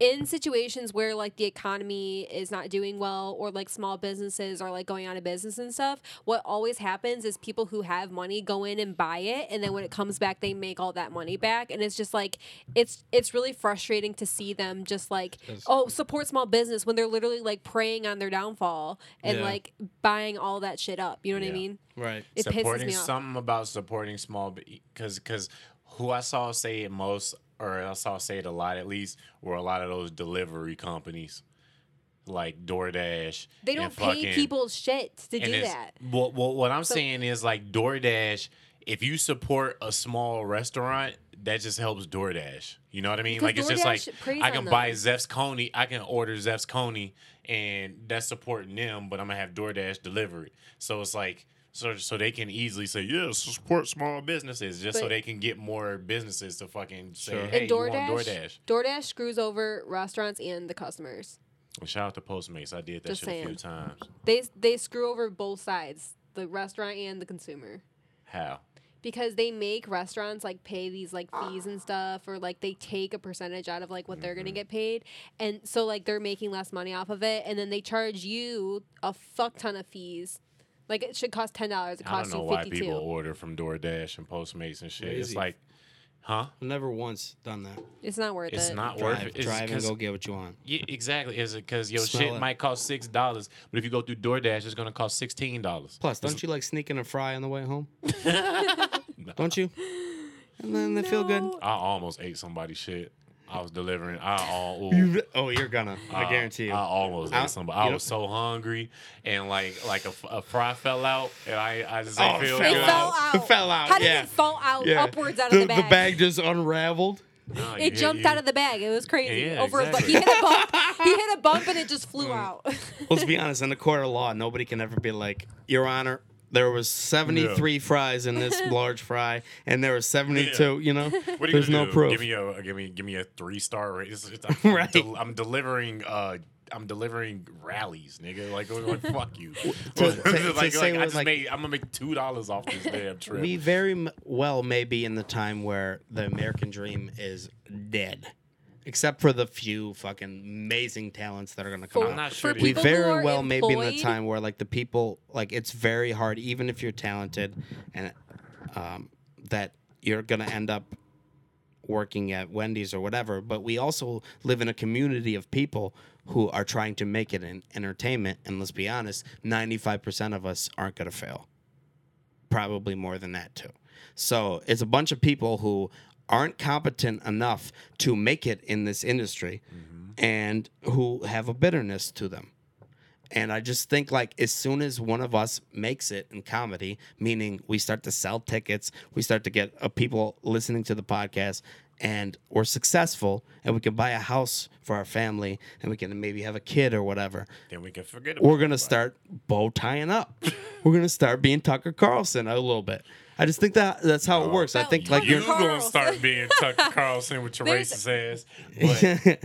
in situations where like the economy is not doing well or like small businesses are like going out of business and stuff what always happens is people who have money go in and buy it and then when it comes back they make all that money back and it's just like it's it's really frustrating to see them just like oh support small business when they're literally like preying on their downfall and Yeah. like buying all that shit up you know what Yeah. i mean Right. it pisses supporting me off something about supporting small because because who I saw say it most or I saw say it a lot at least were a lot of those delivery companies like DoorDash. they don't and pay fucking- people shit to do that Well, well, what I'm So- saying is like DoorDash. If you support a small restaurant, that just helps DoorDash. You know what I mean? Because like it's just like I can buy Zeff's Coney, I can order Zeff's Coney, and that's supporting them. But I'm gonna have DoorDash delivery, so it's like so so they can easily say yes, support small businesses, just so they can get more businesses to fucking say, Sure. hey, and you want DoorDash, DoorDash. DoorDash screws over restaurants and the customers. Well, shout out to Postmates, I did that Just shit a few times. They they screw over both sides, the restaurant and the consumer. How? because they make restaurants like pay these like fees and stuff or like they take a percentage out of like what they're gonna Mm-hmm. get paid and so like they're making less money off of it and then they charge you a fuck ton of fees like it should cost ten dollars it costs. I don't know you why 52 people order from DoorDash and Postmates and shit. It's Crazy. like, huh? I've never once done that. it's not worth it. It's it not worth Drive, it. It's drive and 'cause- go get what you want. Yeah, exactly. Is it because your Smell shit it. might cost six dollars, but if you go through DoorDash, it's gonna cost sixteen dollars. Plus, don't you like sneaking a fry on the way home? Don't you? And then they feel good. No. I almost ate somebody's shit. I was delivering. I all. You, oh, you're gonna. I Uh, guarantee you. I almost I- ate somebody. you I was so hungry, and like like a, f- a fry fell out, and I I just Oh, didn't it feel fell it good. fell out. out It fell out, how did yeah. it fall out Yeah. upwards out the, of the bag, the bag just unraveled. No, it you- jumped you- out of the bag it was crazy Yeah, over a bu- he hit a bump he hit a bump and it just flew Mm. out Let's be honest. In the court of law, nobody can ever be like, Your Honor, there was 73 fries in this large fry, and there was 72. You know, What are you there's no do? proof. Give me a give me give me a three star rate. It's, it's, I'm, Right. del- I'm delivering. Uh, I'm delivering Rally's, nigga. Like, like fuck you. to- to like, say like, I just like, made, I'm gonna make two dollars off this damn trip. we very m- well may be in the time where the American dream is dead. Except for the few fucking amazing talents that are gonna come For- out. not sure. we very are well may be in the time where like the people like it's very hard even if you're talented and um, that you're gonna end up working at wendy's or whatever but we also live in a community of people who are trying to make it in entertainment and let's be honest 95% of us aren't gonna fail probably more than that too so it's a bunch of people who aren't competent enough to make it in this industry and who have a bitterness to them. And I just think like as soon as one of us makes it in comedy, meaning we start to sell tickets, we start to get uh, people listening to the podcast, and we're successful, and we can buy a house for our family, and we can maybe have a kid or whatever. then we can forget. About We're gonna start bow tying up. we're gonna start being Tucker Carlson a little bit. I just think that that's how it works. I think like Tucker You you're. gonna start being Tucker Carlson with your racist ass, but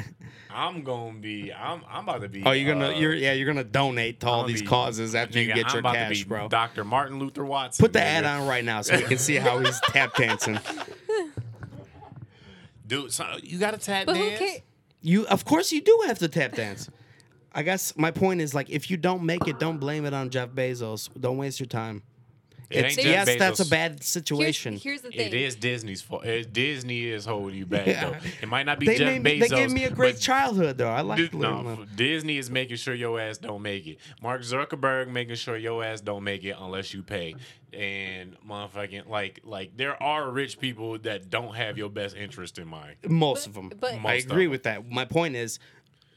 I'm gonna be. I'm. I'm about to be. Oh, you're gonna, uh, you're, yeah, you're gonna donate to all these be- causes after you nigga, get I'm your about cash, to be bro. Dr. Martin Luther Watson. Put the nigga. ad on right now so we can see how he's tap dancing. dude. So you got to tap but dance. You, of course, you do have to tap dance. I guess my point is like, if you don't make it, don't blame it on Jeff Bezos. Don't waste your time. It It's, ain't Jeff yes, that's a bad situation. here's the thing It is Disney's fault. It, Disney is holding you back Yeah. though. It might not be they, Jeff made me, Bezos. they gave me a great childhood, though. I like Dude, no. Disney is making sure your ass don't make it. Mark Zuckerberg making sure your ass don't make it unless you pay. And motherfucking like like there are rich people that don't have your best interest in mind. Most of them. but- I Most of agree them. with that. My point is,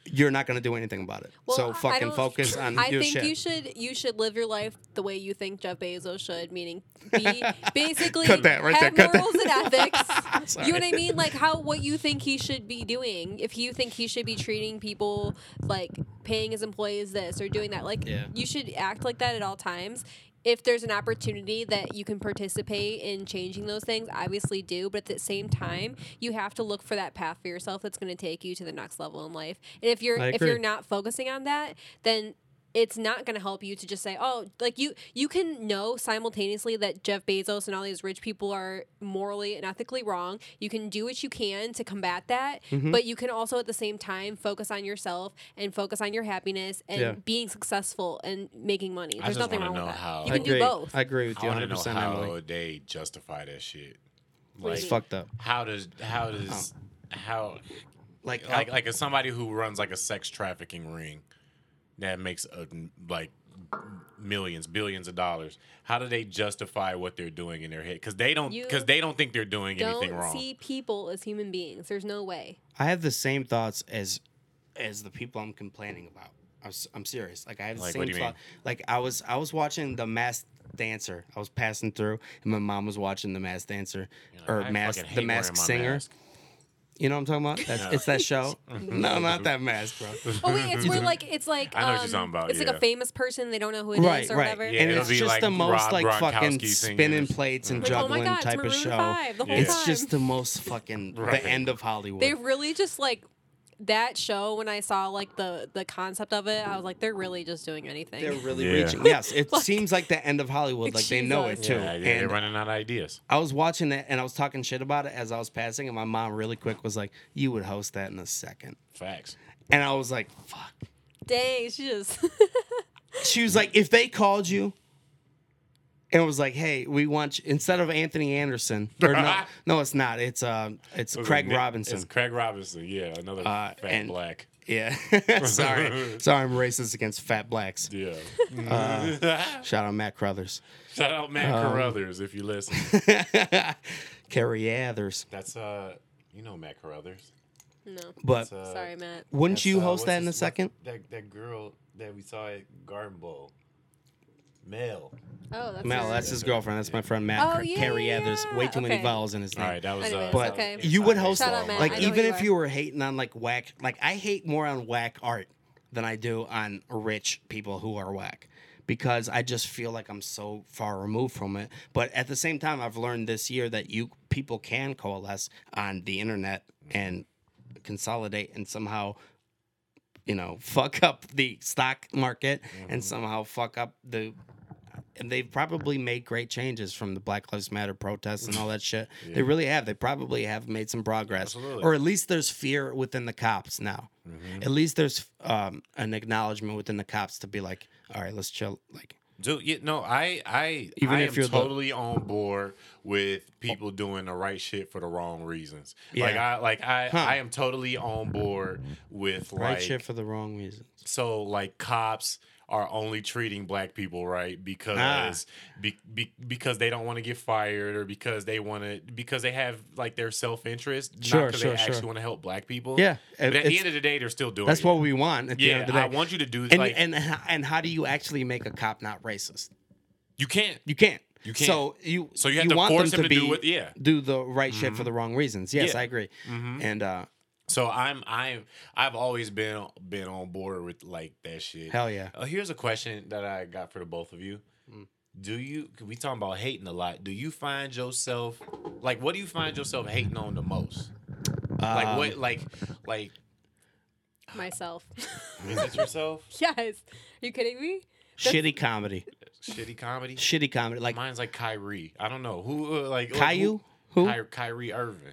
you're not going to do anything about it. Well, so fucking focus on I your think shit. you should you should live your life the way you think Jeff Bezos should, meaning be basically Cut that right have there, morals and ethics. you know what I mean? Like how what you think he should be doing. If you think he should be treating people like paying his employees this or doing that, like Yeah. you should act like that at all times. If there's an opportunity that you can participate in changing those things, obviously do. But at the same time, you have to look for that path for yourself that's going to take you to the next level in life. And if you're if you're not focusing on that, then it's not going to help you to just say, "Oh, like you you can know simultaneously that Jeff Bezos and all these rich people are morally and ethically wrong. You can do what you can to combat that, Mm-hmm. but you can also at the same time focus on yourself and focus on your happiness and Yeah. being successful and making money. I There's just nothing wanna wrong with that. how- you I can agree. do both. I agree with I you want 100, to know percent how Emily. they justify that shit. Like It's fucked up. how does how does how Like, like like as somebody who runs like a sex trafficking ring that makes a, like millions billions of dollars how do they justify what they're doing in their head because they don't because they don't think they're doing anything Don't wrong see people as human beings. There's no way. I have the same thoughts as as the people I'm complaining about. I was, I'm serious. Like I have the Like, same what do thought. Like I was I was watching the Masked Dancer. I was passing through, and my mom was watching the Masked Dancer or I Mask the hate Masked Singer. mask. You know what I'm talking about? That's, Yeah. It's that show. no, not that mask, bro. Oh wait, it's where like it's like I know what you're um, talking about, It's like yeah. a famous person. They don't know who it is Right, or right. whatever. Yeah, and it'll it's be just like the most Rob like fucking Gronkowski spinning singers. plates and Like, oh my juggling God, it's type of Maroon show. 5 the whole It's time. just the most fucking Right. the end of Hollywood. They really just like that show when I saw like the the concept of it, I was like, they're really just doing anything. They're really Yeah. reaching. Yes, it Like- seems like the end of Hollywood. Like they know it too. Yeah, yeah, they're running out of ideas. I was watching it and I was talking shit about it as I was passing, and my mom really quick was like, "You would host that in a second. Facts. and I was like, "Fuck." Dang, she just She was like, "If they called you." And it was like, "Hey, we want you, instead of Anthony Anderson, or no, no, it's not. It's uh, it's Was it Craig Nick- Robinson. It's Craig Robinson. Yeah, another Uh, fat and- black. Yeah, sorry, sorry, I'm racist against fat blacks. Yeah. Uh, Shout out Matt Crothers, Shout out Matt um, Carruthers if you listen. Carrie Athers. That's uh, you know Matt Carruthers. no. But Uh, Sorry, Matt. wouldn't you uh, host what's that in a second? That that girl that we saw at Garden Bowl. Mel. Oh, that's Mel, that's his girlfriend. That's my friend Matt. Oh, Car- Carrie yeah, Athers. Way too many okay. vowels in his name. All right, that was. Anyways, uh, But okay. you would host Shout out, Matt. like I know even who if you you were hating on like whack like I hate more on whack art than I do on rich people who are whack because I just feel like I'm so far removed from it. But at the same time I've learned this year that you people can coalesce on the internet and consolidate and somehow you know fuck up the stock market and somehow fuck up the and they've probably made great changes from the Black Lives Matter protests and all that shit. They really have. They probably have made some progress, Absolutely. or at least there's fear within the cops now. Mm-hmm. At least there's um, an acknowledgement within the cops to be like, all right, let's chill. Like, Dude, you no, I, I, Even I if am you're the- totally on board with people doing the right shit for the wrong reasons. Like Yeah. I, like I, Huh. I am totally on board with like right shit for the wrong reasons. so like cops are only treating black people right ah. because be, be, because they don't want to get fired or because they want to because they have like their self interest, Sure, not because sure, they sure. actually want to help black people. Yeah, But at the end of the day, they're still doing. That's it. what we want at the Yeah, the day. I want you to do and, like and and how do you actually make a cop not racist? you can't. You can't. You can't. So you So you have to want force them to to be do what- yeah. do the right shit for mm-hmm. the wrong reasons. Yes, Yeah. I agree. Mm-hmm. And uh, So I'm I'm I've always been been on board with like that shit. hell yeah. Uh, here's a question that I got for the both of you. Mm. Do you We talking about hating a lot. Do you find yourself like what do you find yourself hating on the most? Like Um, what? Like like Myself. is it yourself? yes. Are you kidding me? shitty comedy. Shitty comedy. Shitty comedy. Like Mine's like Kyrie. I don't know who uh, like Caillou? Who? Who? Ky- Kyrie Irving.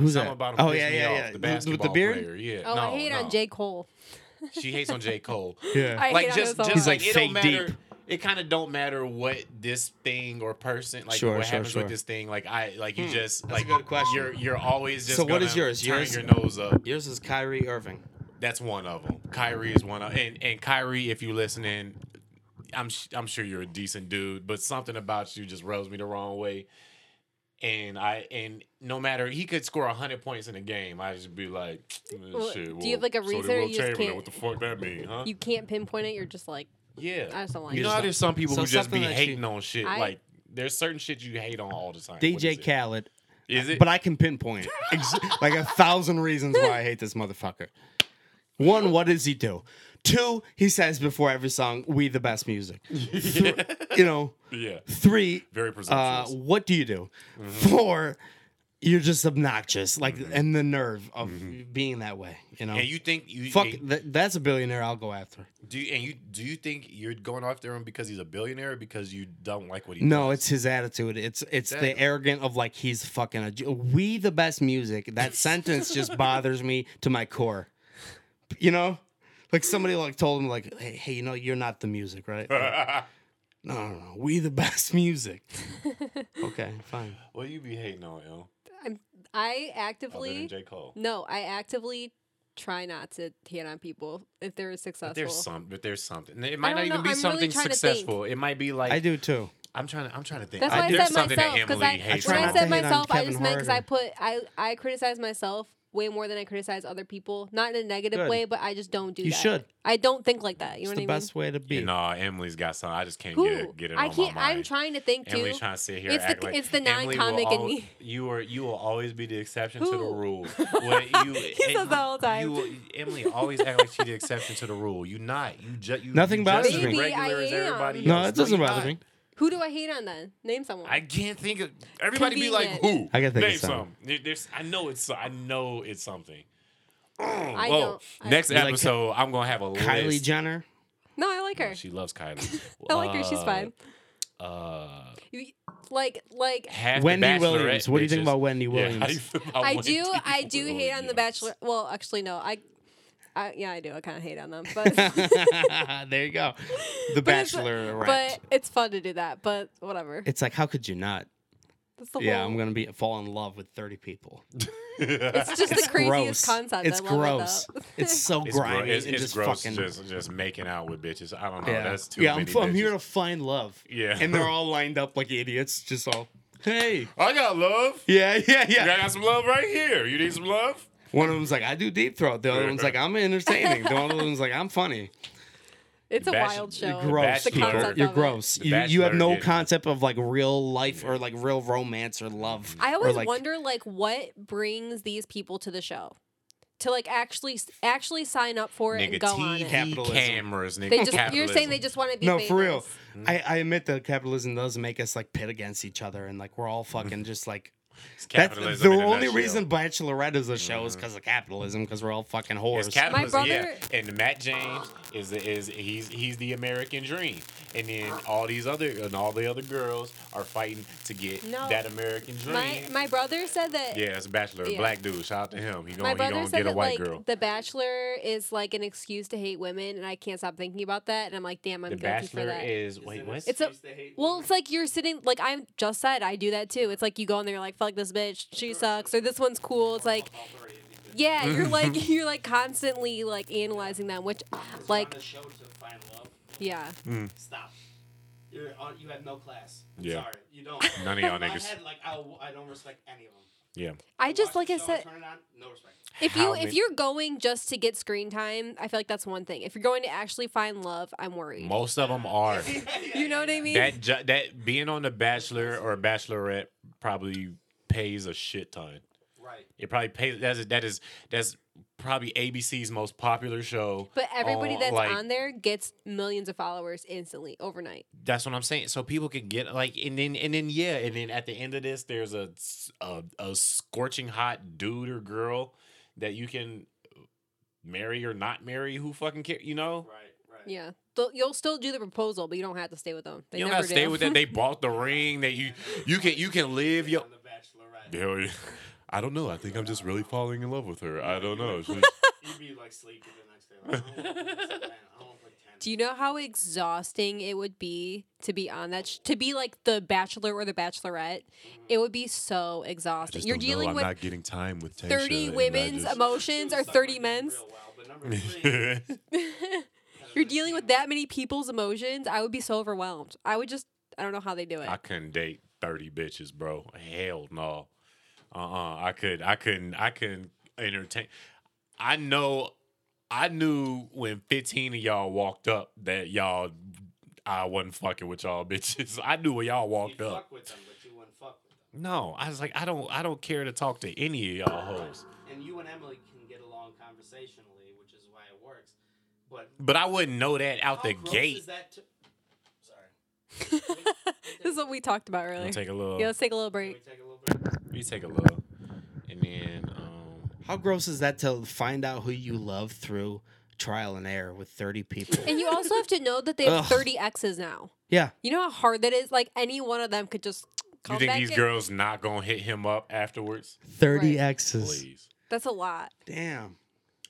Who's Something that? about him oh yeah, yeah, yeah. The With- with basketball the beard. player. Yeah. Oh, no, I hate no. on J. Cole. She hates on J Cole. Yeah. I like hate just, on him so just He's like, like it don't matter. deep. It kind of don't matter what this thing or person like Sure, what sure, happens sure. with this thing. Like I like you hmm. just That's like a good question. You're you're always just So what is gonna yours? Turn Yours- your nose up. Yours is Kyrie Irving. That's one of them. Kyrie is one of and and Kyrie, if you listening, I'm sh- I'm sure you're a decent dude, but something about you just rubs me the wrong way. And I and no matter he could score hundred points in a game, I just be like, "Eh, Well, shit. do well, you have, like, a reason or Will you just can't- What the fuck that mean, huh? You can't pinpoint it. You're just like, yeah, I just don't like you it. know how there's some people So who just be hating you- on shit. I- like there's certain shit you hate on all the time. DJ is? Khaled. Is it? But I can pinpoint like a thousand reasons why I hate this motherfucker. One, what does he do? Two, he says before every song, "We the best music." You know. yeah, Three, very uh, what do you do? Mm-hmm. Four, you're just obnoxious, like, and the nerve of being that way. You know. and you think you Fuck, th- that's a billionaire I'll go after. do you, and you do you think you're going after him because he's a billionaire or because you don't like what he No, does? it's his attitude. It's it's the arrogant of like he's fucking a. We the best music. That sentence just bothers me to my core. You know, like somebody like told him like, hey, hey, you know, you're not the music, right? Like, no, no, no. We the best music. okay, fine. what you be hating on, yo? I'm, I Other actively than J Cole. no, I actively try not to hate on people if they're successful. But there's some, but there's something. It might not don't even know. be I'm really something trying to successful. It might be like I do too. I'm trying to. I'm trying to think. That's why I, there's said something myself that because Emily I hates when try I not to said hate on myself, I Kevin just meant because I Hart put I I criticize myself way more than I criticize other people. Not in a negative Good. way, but I just don't do You that. should. I don't think like that. You It's know the what I mean? best way to be. You know, Emily's got something. I just can't Who? get it, get it I on can't. my mind. I'm trying to think too. Emily's trying to sit here. It's act the- like it's the non-comic in me. You are you will always be the exception to the rule. What you, He says that all the time. You, Emily always act like she's the exception to the rule. You're not. You just you. Nothing you bothers just me. Maybe I regular as am. everybody No, else. it doesn't you're bother not. me. Who do I hate on then? Name someone. I can't think of everybody. Be like who? I gotta think of Name something. some. There- There's. I know it's. I know it's something. I Whoa. don't. I- Next You like episode, I'm gonna have a Kylie list. Jenner. no, I like her. She loves Kylie. I like her. She's Uh, fine. Uh, You- Like, like half Wendy the Bachelorette Williams. What do you think bitches- about Wendy Yeah, how do Williams? you feel about I Wendy do, I do hate on the Williams? Bachelor. Well, actually, no. I, I yeah, I do. I kind of hate on them, but there you go. The But it's- Bachelor. but it's fun to do that. But whatever. it's like, how could you not? That's the Yeah, whole- I'm gonna be fall in love with 30 people. It's just It's the craziest gross. concept. It's I love gross. It. It's so It's, gro- grimy it's, and it's just gross fucking. just just making out with bitches. I don't know. yeah, That's too yeah. I'm, many f- I'm here to find love. Yeah. and they're all lined up like idiots, just all. Hey. I got love. Yeah, yeah, yeah. I got some love right here. You need some love? One of them's like, I do deep throat. The other one's like, I'm entertaining. The other one's like, I'm funny. It's a Bachelor- wild show. You're gross. The Bachelor- concept You're of it. gross. The You, you have Bachelor no did- concept of like real life or like real romance or love. I or, always like, wonder like what brings these people to the show, to like actually actually sign up for it Nigga, and go on TV it. Capitalism. cameras, nigga. They just you're capitalism. saying they just want to be No, famous. for real. I, I admit that capitalism does make us like pit against each other and like we're all fucking just like It's that's capitalism the in only reason Bachelorette is a show is mm-hmm. because of capitalism because we're all fucking whores. It's capitalism, yeah. brother- And Matt James is is he's he's the American dream, and then all these other and all the other girls are fighting to get No. that American dream. My my brother said that. yeah, it's a bachelor, Yeah. black dude. Shout out to him. He My gonna he brother gonna said get a that white like girl. The Bachelor is like an excuse to hate women, and I can't stop thinking about that. And I'm like, damn, I'm The guilty for bachelor that. is wait what? It's a well, it's like you're sitting like I just said I do that too. It's like you go in there like fuck this bitch, she sucks, or this one's cool. It's like yeah, you're like you're like constantly like analyzing them, which like show to find love. yeah. Mm. Stop. You're on, you have no class. Yeah. Sorry, you don't. None of y'all niggas. like I, I don't respect any of them. Yeah, I just like I said, turn it on, no respect. if How you if you're going just to get screen time, I feel like that's one thing. If you're going to actually find love, I'm worried. most of them are. You know what I mean? that ju- that being on the Bachelor or Bachelorette probably pays a shit ton. Right. It probably pays. That is that is that's probably ABC's most popular show. but everybody Oh, that's like- on there gets millions of followers instantly overnight. That's what I'm saying. So people can get like, and then and then yeah, and then at the end of this, there's a a scorching hot dude or girl that you can marry or not marry. Who fucking care? You know, Right. Right. Yeah, They'll- you'll still do the proposal, but you don't have to stay with them. They you don't have to stay with them. They bought the ring. That you you can you can live your. The Bachelorette. Hell yeah. I don't know. I think I'm just really falling in love with her. I don't know. She- You'd be like sleepy the next day. Like, I don't wanna play 10. I don't wanna play 10. Do you know how exhausting it would be to be on that? Sh- to be like the Bachelor or the Bachelorette, mm-hmm. it would be so exhausting. You're dealing with not getting time with Tasha, thirty and I women's just- emotions or Suck thirty dick men's. real well, but number three, You're dealing with that many people's emotions. I would be so overwhelmed. I would just. I don't know how they do it. I couldn't date thirty bitches, bro. Hell no. Uh uh I could I couldn't I couldn't entertain I know I knew when fifteen of y'all walked up that y'all I wasn't fucking with y'all bitches. I knew when y'all you'd walked up. fuck with them, but you wouldn't fuck with them. No, I was like, I don't I don't care to talk to any of y'all hoes. And you and Emily can get along conversationally, which is why it works. But But I wouldn't know that out the gate. To-. This is what we talked about I'll earlier. take a little Yeah, let's take a little Can we break. take a little break? you take a little. And then um How gross is that to find out who you love through trial and error with 30 people? And you also have to know that they have Ugh. 30 exes now. yeah. You know how hard that is? Like any one of them could just come you think back these in? girls not gonna hit him up afterwards? 30 Right. exes. Please. That's a lot. Damn.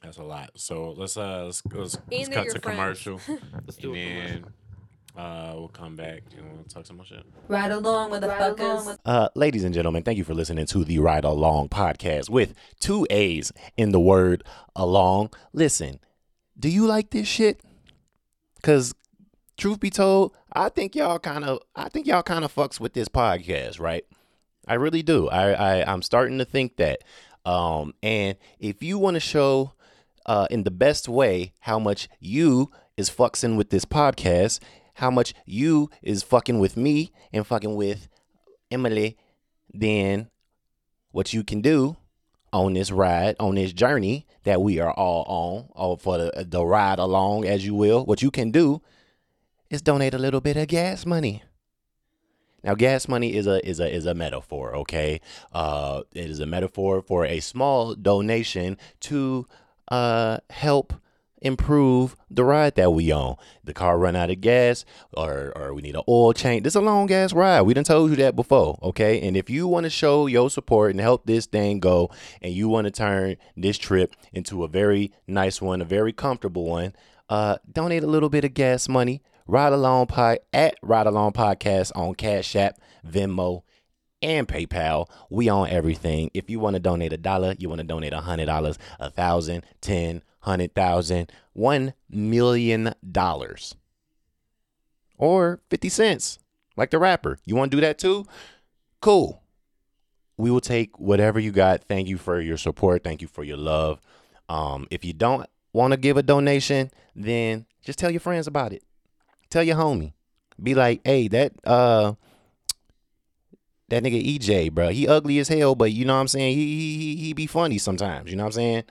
That's a lot. So let's uh let's, let's, let's they're cut your to friends. commercial. Let's do and a then uh we'll come back and we'll talk some more shit. Ride along with the fuckers. Uh, ladies and gentlemen, thank you for listening to the Ride Along podcast with two A's in the word along. Listen, do you like this shit? Cause truth be told, I think y'all kind of, I think y'all kind of fucks with this podcast, right? I really do. I, I I'm starting to think that. Um, and if you want to show, uh, in the best way how much you is fucking with this podcast, how much you is fucking with me and fucking with Emily, then what you can do on this ride, on this journey that we are all on, or for the, the ride along, as you will, what you can do is donate a little bit of gas money. Now, gas money is a is a is a metaphor, okay? Uh, it is a metaphor for a small donation to uh, help improve the ride that we on. The car run out of gas or or we need an oil change. This is a long gas ride. We done told you that before, okay? And if you want to show your support and help this thing go and you want to turn this trip into a very nice one, a very comfortable one, uh donate a little bit of gas money. Ride Along Pod at Ride Along Podcast on Cash App, Venmo, and PayPal. We on everything. If you want to donate a dollar, you want to donate a hundred dollars, a thousand, ten, hundred thousand, one million dollars, or fifty cents, like the rapper. You want to do that too? Cool. We will take whatever you got. Thank you for your support. Thank you for your love. Um, if you don't want to give a donation, then just tell your friends about it. Tell your homie. Be like, hey, that uh that nigga EJ, bro. He ugly as hell, but you know what I'm saying? He he he, he be funny sometimes, you know what I'm saying?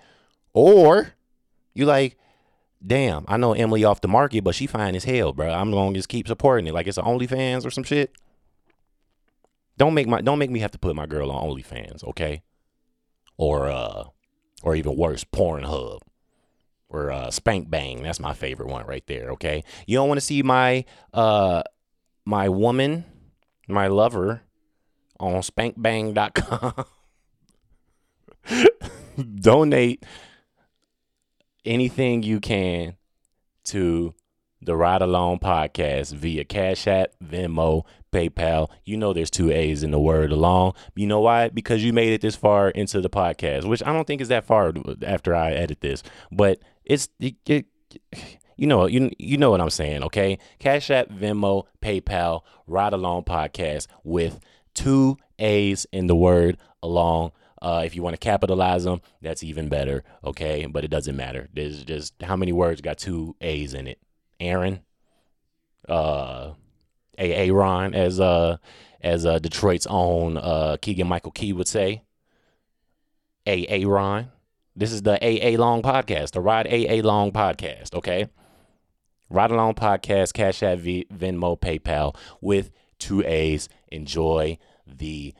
Or you like, damn, I know Emily off the market, but she fine as hell, bro. I'm gonna just keep supporting it. Like it's an OnlyFans or some shit. Don't make my don't make me have to put my girl on OnlyFans, okay? Or uh or even worse, Pornhub. Or uh Spank Bang. That's my favorite one right there, okay? You don't want to see my uh my woman, my lover on spankbang.com. Donate anything you can to the Ride Along podcast via Cash App, Venmo, PayPal. You know there's two A's in the word along. You know why? Because you made it this far into the podcast, which I don't think is that far after I edit this, but it's it, it, you know you you know what I'm saying, okay? Cash App, Venmo, PayPal, Ride Along podcast with two A's in the word along. Uh, if you want to capitalize them, that's even better. Okay, but it doesn't matter. There's just how many words got two A's in it. Aaron, uh, A. Ron, as uh, as uh, Detroit's own uh, Keegan Michael Key would say. A. Ron. This is the AA Long podcast, the Ride AA Long podcast. Okay, Ride Along podcast, Cash App, v- Venmo, PayPal with two A's. Enjoy the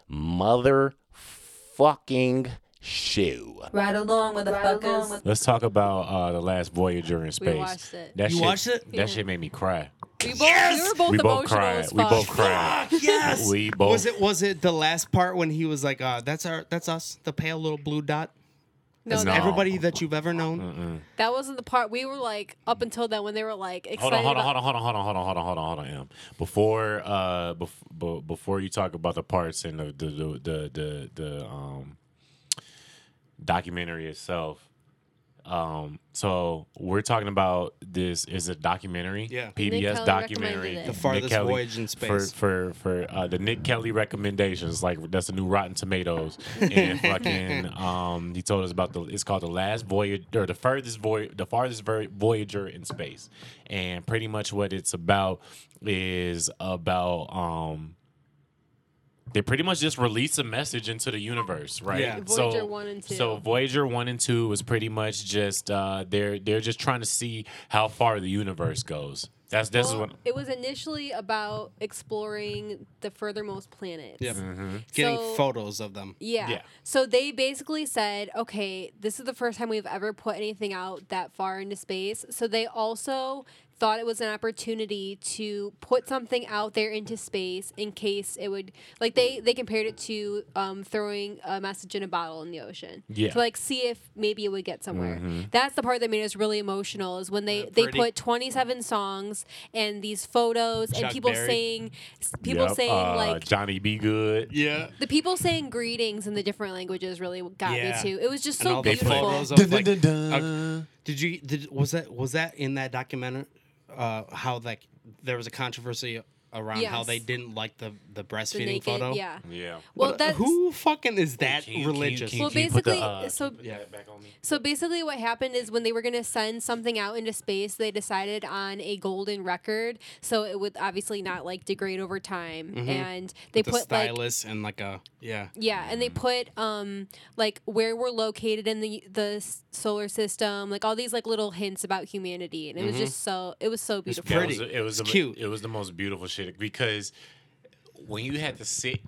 motherfucking shoe. Right along with the fuckers. Let's talk about uh, the last Voyager in space. We watched it. That You shit, watched it? That Yeah. shit made me cry. We both, we were both we both emotional cried. as We both cried. yes. We both. Was it was it the last part when he was like, uh, "That's our, that's us, the pale little blue dot." No, No. that, Everybody that you've ever known. that wasn't the part. We were like up until then when they were like Hold on, hold on, hold on, hold on, hold on, hold on, hold on, hold on, hold on, Em. Before, uh, bef- before you talk about the parts and the the the the, the, the um documentary itself. Um, so we're talking about this is a documentary, Yeah. PBS documentary, recommended it. The Nick farthest Kelly- voyage in for space. for for uh, the Nick Kelly recommendations. Like that's a new Rotten Tomatoes, and fucking um, he told us about the. It's called the last voyage or the furthest voyage, the farthest Voyager in space, and pretty much what it's about is about um. They pretty much just release a message into the universe, right? Yeah. Voyager so, one and two. So Voyager one and two was pretty much just uh, they're they're just trying to see how far the universe goes. That's this is Well, what it was initially about exploring the furthermost planets. Yep. Mm-hmm. Getting So- photos of them. Yeah. Yeah. So they basically said, okay, this is the first time we've ever put anything out that far into space. So they also thought it was an opportunity to put something out there into space in case it would like they they compared it to um, throwing a message in a bottle in the ocean Yeah. to like see if maybe it would get somewhere Mm-hmm. that's the part that made us really emotional is when they they put 27 songs and these photos and people Berry. saying people Yep, saying uh, like Johnny B. Goode. Yeah. the people saying greetings in the different languages really got Yeah. me too. It was just so beautiful. photos of like, uh, did you did was that was that in that documentary? Uh, how like there was a controversy around how they didn't like the the The breastfeeding naked, photo. yeah. Yeah. Well, that's who fucking is that Can you- can you- religious? can you- Well, can you put the, basically, uh, so- yeah, back on me. so basically what happened is when they were gonna send something out into space, they decided on a golden record, so it would obviously not like degrade over time, and they the put like stylus and like a yeah. Yeah, and they put um like where we're located in the the solar system, like all these like little hints about humanity, and it was just so it was so beautiful. pretty. It was, it was It's the, cute. It was the most beautiful shit because when you had to sit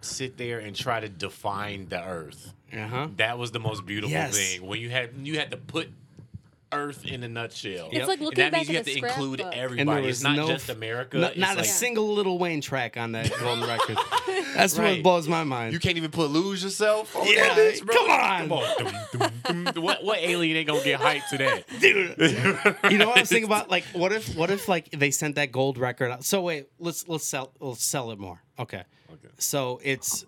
sit there and try to define the Earth, Uh-huh. That was the most beautiful Yes. thing when you had you had to put Earth in a nutshell. It's like looking and looking that back means you at have a to include scrapbook. And there everybody. was It's not no just f- America. Not, it's not a like- single Lil Wayne track on that golden record. That's Right. what blows my mind. You can't even put lose yourself. On Yeah, that bitch, bro. come on. come on. Dum, dum, dum. what what alien ain't gonna get hyped to that? dude. you know what I was thinking about? Like, what if, what if, like, they sent that gold record out? So wait, let's let's sell let's sell it more. Okay. Okay. So it's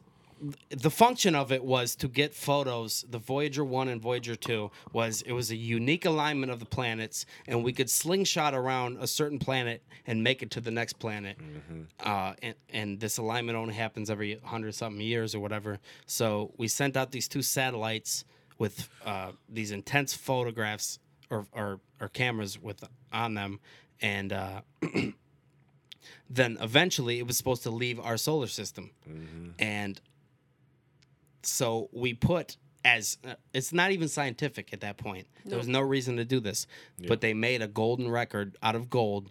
the function of it was to get photos. The Voyager one and Voyager two was it was a unique alignment of the planets, and we could slingshot around a certain planet and make it to the next planet. Uh, and, and this alignment only happens every hundred something years or whatever. So we sent out these two satellites with uh, these intense photographs or, or or cameras with on them, and uh, then eventually it was supposed to leave our solar system, and so we put as uh, it's not even scientific at that point. There was no reason to do this, but they made a golden record out of gold,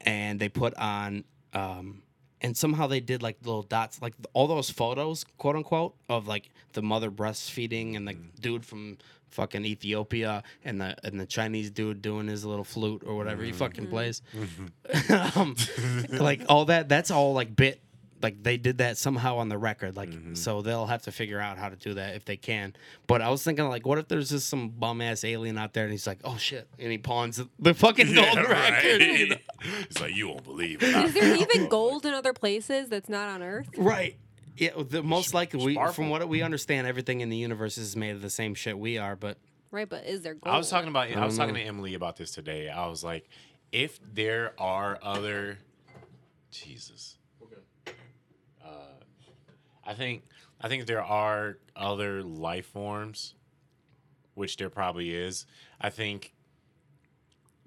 and they put on. Um, and somehow they did like little dots, like all those photos, quote unquote, of like the mother breastfeeding and the dude from fucking Ethiopia and the and the Chinese dude doing his little flute or whatever he fucking plays. um, like all that, that's all like bit. Like they did that somehow on the record, like mm-hmm. so they'll have to figure out how to do that if they can. But I was thinking, like, what if there's just some bum ass alien out there and he's like, "Oh shit," and he pawns the fucking golden record. you know? It's like you won't believe it. Is there even gold in other places that's not on Earth? Right. Yeah, the most likely we, sparkle. from what we understand, everything in the universe is made of the same shit we are. But Right, but is there gold? I was talking about. I was don't talking to Emily about this today. I was like, if there are other, Jesus. I think I think there are other life forms, which there probably is. I think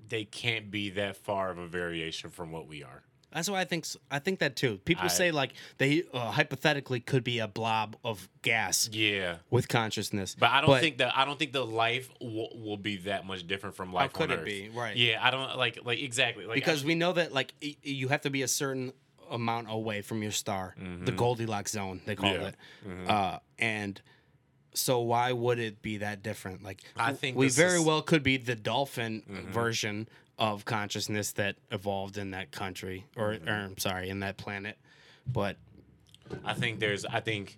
they can't be that far of a variation from what we are. that's why I think I think that too. People I- say like they uh, hypothetically could be a blob of gas Yeah. with consciousness, But I don't think that I don't think the life will, will be that much different from life How could it Earth. be? Right. Yeah, I don't like like exactly like because I, we know that like you have to be a certain amount away from your star, the Goldilocks zone they call Mm-hmm. It, uh, and. So why would it be that different? Like I think we very is- Mm-hmm. well could be the dolphin version of consciousness that evolved in that country, or, Mm-hmm. or I'm sorry, in that planet. But I think there's I think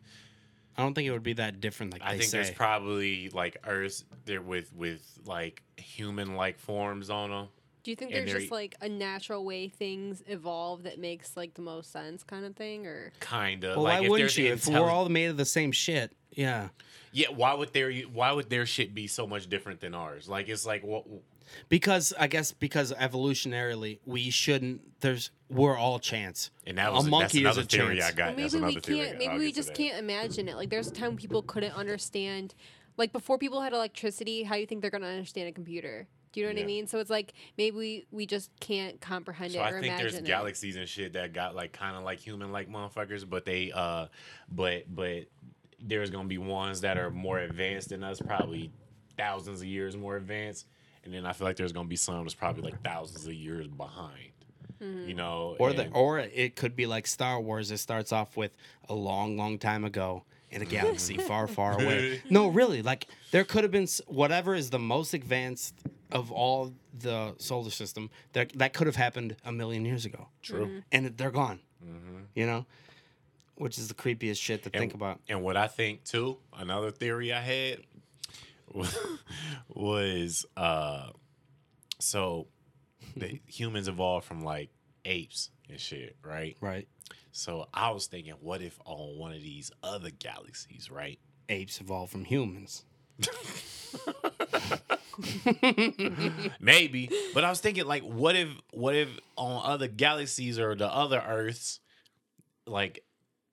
I don't think it would be that different. Like I think say. there's probably like Earth there with with like human like forms on them. Do you think and there's just like a natural way things evolve that makes like the most sense, kind of thing, or Kind of. well, like why if wouldn't there's you? If we're all made of the same shit, yeah. yeah, why would their why would their shit be so much different than ours? Like it's like what Because I guess because evolutionarily we shouldn't. There's we're all chance. and that was a monkey that's is a theory chance. I got. Well, that's maybe we another theory I can't. got. Maybe I'll we just can't imagine it. Like there's a time people couldn't understand. Like before people had electricity, how do you think they're gonna understand a computer? Do you know what Yeah. I mean? So it's like maybe we, we just can't comprehend So it I or think there's imagine it. galaxies and shit that got like kind of like human like motherfuckers, but they uh, but but there's gonna be ones that are more advanced than us, probably thousands of years more advanced, and then I feel like there's gonna be some that's probably like thousands of years behind. Mm-hmm. You know, Or the or it could be like Star Wars. It starts off with a long, long time ago in a galaxy far, far away. No, really, like there could have been whatever is the most advanced of all the solar system. That that could have happened a million years ago. True. and they're gone. You know, which is the creepiest shit to And- think about. And what I think too, another theory I had was uh so the humans evolved from like apes and shit, right? Right. So I was thinking, what if on one of these other galaxies, right? Apes evolved from humans. Maybe, but I was thinking, like, what if, what if on other galaxies or the other Earths, like,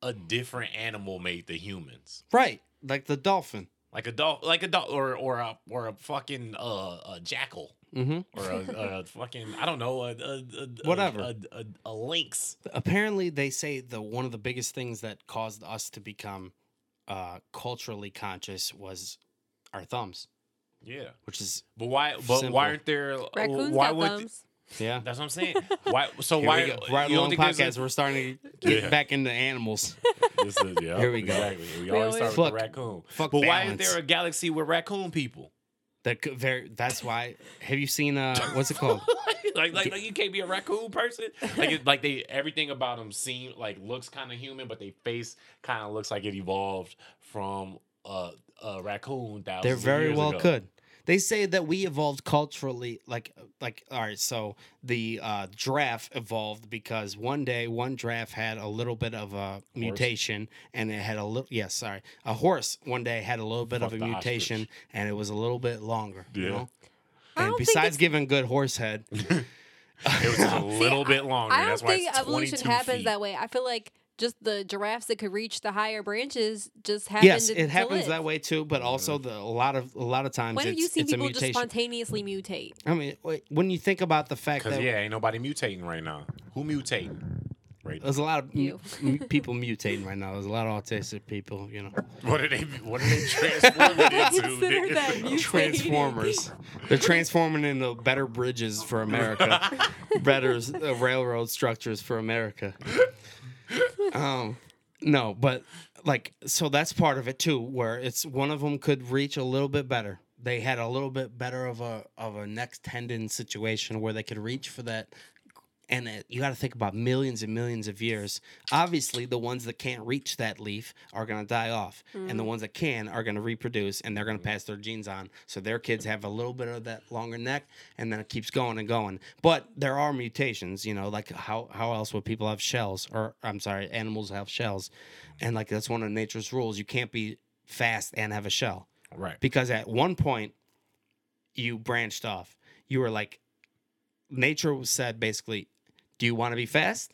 a different animal made the humans, Right. Like the dolphin. like a dog, like a dog, or or a or a fucking uh, a jackal, Mm-hmm. or a, a fucking I don't know, a, a, a Whatever. a, a, a lynx. Apparently, they say the one of the biggest things that caused us to become uh, culturally conscious was our thumbs, Yeah, which is but why? But Simple. why aren't there? Raccoons why got would? thumbs. Yeah. That's what I'm saying. Why? So Here why? we go. Right you don't along think there's a- podcast, we're starting to get Yeah. back into animals. This is, yeah, Here we go. Exactly. We, We always start always- with the raccoon. fuck but why is balance. there a galaxy with raccoon people? That could very. That's why. Have you seen? Uh, what's it called? like, like, like you can't be a raccoon person. Like, it, like they everything about them seem like looks kind of human, but their face kind of looks like it evolved from a, a raccoon. Thousands They're of very years well ago. could. They say that we evolved culturally, like, like. All right, so the uh, giraffe evolved because one day one giraffe had a little bit of a mutation, and it had a little. Yes, sorry, a horse one day had a little bit Fuck of a mutation, ostrich. and it was a little bit longer. You Yeah. know. And besides giving good horse head, It was just a little bit longer. I don't That's why think it's evolution happens feet. that way. I feel like just the giraffes that could reach the higher branches just happen. yes, to, it to happens live. that way too. But also the a lot of a lot of times When have it's, you seen it's people just spontaneously mutate? I mean, when you think about the fact that yeah, ain't nobody mutating right now. Who mutate? Right. There's a lot of mu- You. people mutating right now. There's a lot of autistic people, you know. What are they? What are they transforming into? Consider nigga? that. Transformers. They're transforming into better bridges for America, better uh, railroad structures for America. Um, no, but like, so that's part of it too, where it's one of them could reach a little bit better. They had a little bit better of a of a next tendon situation where they could reach for that and it, you got to think about millions and millions of years. Obviously, the ones that can't reach that leaf are going to die off, and the mm. ones that can are going to reproduce, and they're going to pass their genes on. So their kids have a little bit of that longer neck, and then it keeps going and going. But there are mutations, you know, like how how else would people have shells? Or I'm sorry, animals have shells, and like that's one of nature's rules. You can't be fast and have a shell Right. because at one point you branched off. You were like, nature said basically, do you want to be fast?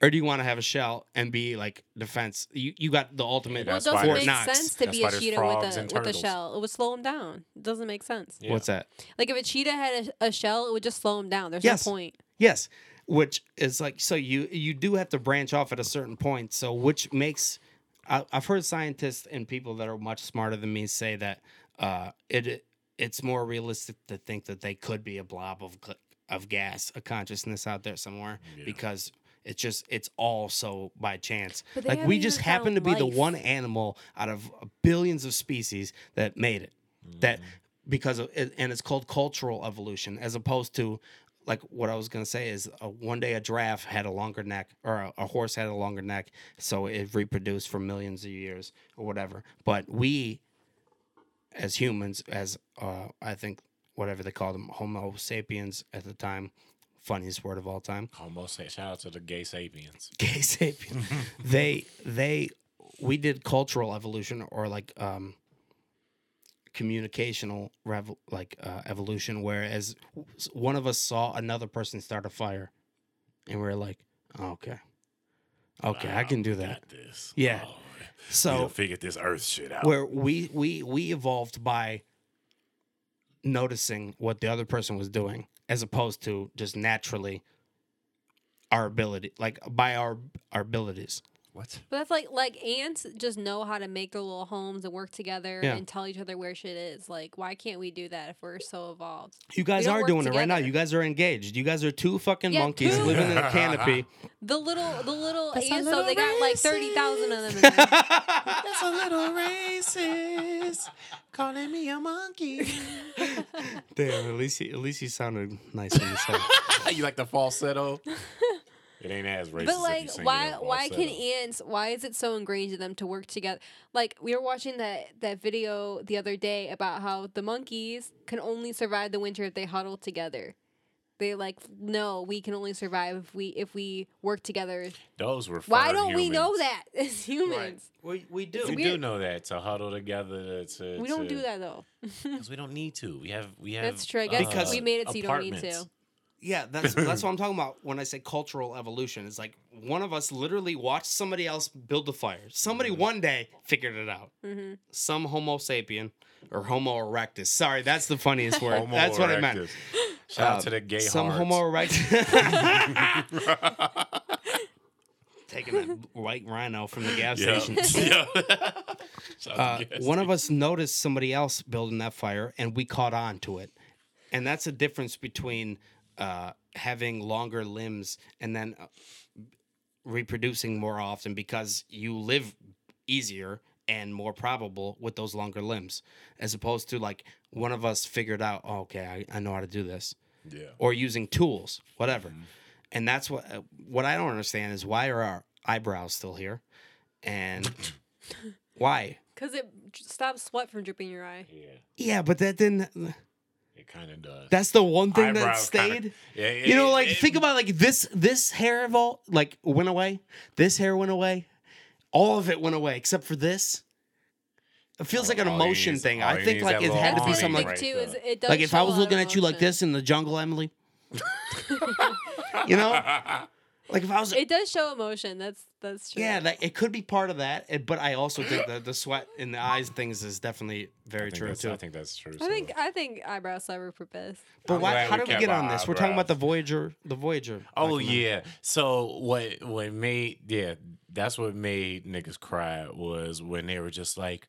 Or do you want to have a shell and be like defense? You you got the ultimate. Well, it doesn't why make Knox. sense to That's be why a there's cheetah frogs with a and with a turtles. shell. It would slow him down. It doesn't make sense. Yeah. What's that? Like if a cheetah had a, a shell, it would just slow him down. There's Yes. no point. Yes, which is like so you you do have to branch off at a certain point. So which makes I, I've heard scientists and people that are much smarter than me say that uh, it it's more realistic to think that they could be a blob of gl- of gas, a consciousness out there somewhere because. It's just it's all so by chance. But Like we just happen to found be the one animal out of billions of species that made it. That because of it, and it's called cultural evolution as opposed to like what I was gonna say is uh, one day a giraffe had a longer neck or a, a horse had a longer neck, so it reproduced for millions of years or whatever. But we, as humans, as uh, I think whatever they called them, Homo sapiens at the time, funniest word of all time, Homo say shout out to the gay sapiens. gay sapien. they they we did cultural evolution or like um communicational rev- like uh, evolution whereas one of us saw another person start a fire and we are like oh, okay okay i can do that this. Yeah. Oh, so figured this Earth shit out. where we we we evolved by noticing what the other person was doing as opposed to just naturally our ability like by our our abilities what? But that's like like ants just know how to make their little homes and work together Yeah. and tell each other where shit is. Like, why can't we do that if we're so evolved? You guys are work doing it right now. You guys are engaged. You guys are two fucking Yeah, monkeys two. living in a canopy. The little the little That's ants little though, they got like thirty thousand of them in there. That's a little racist. Calling me a monkey. Damn, at least he, at least he sounded nice when you said it. you like the falsetto? It ain't as racist. But like, sing why why can ants? Why is it so ingrained in them to work together? Like we were watching that that video the other day about how the monkeys can only survive the winter if they huddle together. They like no, we can only survive if we if we work together. Those were Why don't we know that as humans? We we do. It's We weird. do know that to huddle together. To, We don't do that though. because we don't need to. We have we have. That's true. I uh, guess Because- we made it so you don't need to. Yeah, that's that's what I'm talking about when I say cultural evolution. It's like one of us literally watched somebody else build the fire. Somebody Mm-hmm. one day figured it out. hmm Some Homo sapien or Homo erectus. Sorry, that's the funniest word. Homo that's what I meant. erectus. Shout out to the gay Some hearts. Homo erectus. Taking that white rhino from the gas Yeah. station. Yeah. Uh, out to gas one of us noticed somebody else building that fire and we caught on to it and that's the difference between uh, having longer limbs and then uh, reproducing more often because you live easier and more probable with those longer limbs as opposed to like one of us figured out oh, okay I, I know how to do this Yeah. or using tools whatever and that's what uh, what i don't understand is why are our eyebrows still here and why Because it stops sweat from dripping your eye. Yeah. yeah but that didn't It kind of does. that's the one thing that Eyebrows kinda- stayed? Yeah, you know like it- think about like this this hair of all like went away. This hair went away. All of it went away except for this. It feels like an emotion needs- thing. I think like it had to be something like right too. Is it does like if i was looking of at you like this in the jungle emily you know like if i was It does show emotion. That's that's true. yeah that it could be part of that eh, but i also think the, the sweat in the eyes things is definitely very true too I think that's true. I think. I think eyebrows serve for best. but why, glad how we did we get on this we're talking about the voyager the voyager Oh documentary. yeah. So what what made yeah, that's what made niggas cry was when they were just like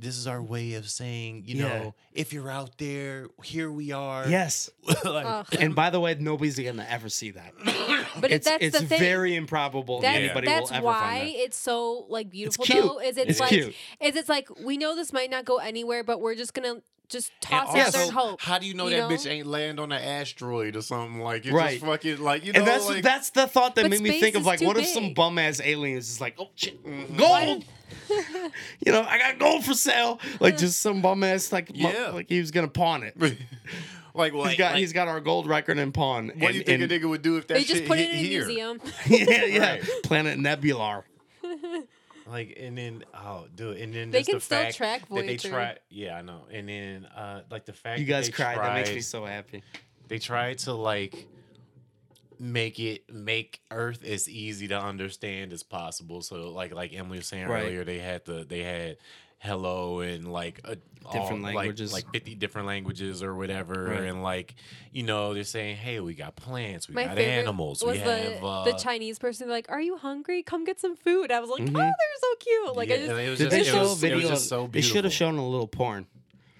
this is our way of saying, you Yeah. know, if you're out there, here we are. yes like, Ugh. and by the way nobody's gonna ever see that But it's that's it's the thing. very improbable That's, anybody that's will ever why find that. it's so like beautiful cute. though. Is it's, It's like cute. is it's like we know this might not go anywhere, but we're just gonna just And toss Yes. out there and hope. How do you know you that know? bitch ain't land on an asteroid or something like it Right. just fucking like you know And that's like that's the thought that made me think of like, too what if some bum ass aliens is like, oh shit, Mm-hmm. gold. you know, I got gold for sale. Like just some bum ass like, mu- Yeah. like he was gonna pawn it. like what He's got like, he's got our gold record in pawn. what do you think a nigga would do if that They just put it in a here? museum. yeah, yeah. Right. Planet Nebular. Like and then oh dude and then They just can the still fact track that they try yeah I know and then uh like the fact You that guys they cried. That makes me so happy. they tried to like make it make Earth as easy to understand as possible. So like like Emily was saying Right. earlier, they had the they had hello and like a, Different all, like- languages. like, 50 different languages or whatever Right. and like you know they're saying hey we got plants we My got animals was we the have uh, the Chinese person like, "Are you hungry? Come get some food." I was like, Mhm. "Oh, they're so cute!" Like yeah, I just it was Did just, they it show was, video? it was just so they should have shown a little porn.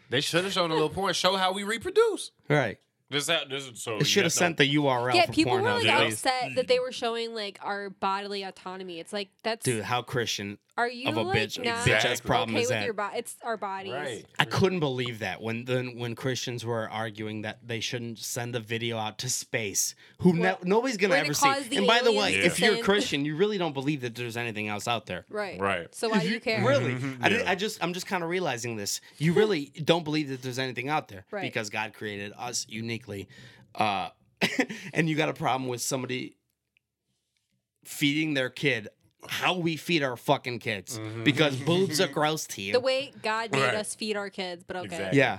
they should have shown a little porn show how we reproduce Right. this, that, this is so They should have sent the URL yeah, for people were like at upset that they were showing like our bodily autonomy. It's like that's Dude, how Christian are you of a like bitch, not bitch ass Exactly. problem okay is with that? your body? It's our bodies. right I couldn't believe that when the, when Christians were arguing that they shouldn't send a video out to space, who ne- Well, nobody's gonna we're gonna ever see. cause the And by the way, aliens to if you're a send- Christian, you really don't believe that there's anything else out there. Right. Right. So why do you care? Really, I, did. I just I'm just kind of realizing this. You really don't believe that there's anything out there Right. because God created us uniquely, uh, and you got a problem with somebody feeding their kid how we feed our fucking kids Mhm. because boobs are gross to you. The way God made Right. us feed our kids, but okay. Exactly. Yeah.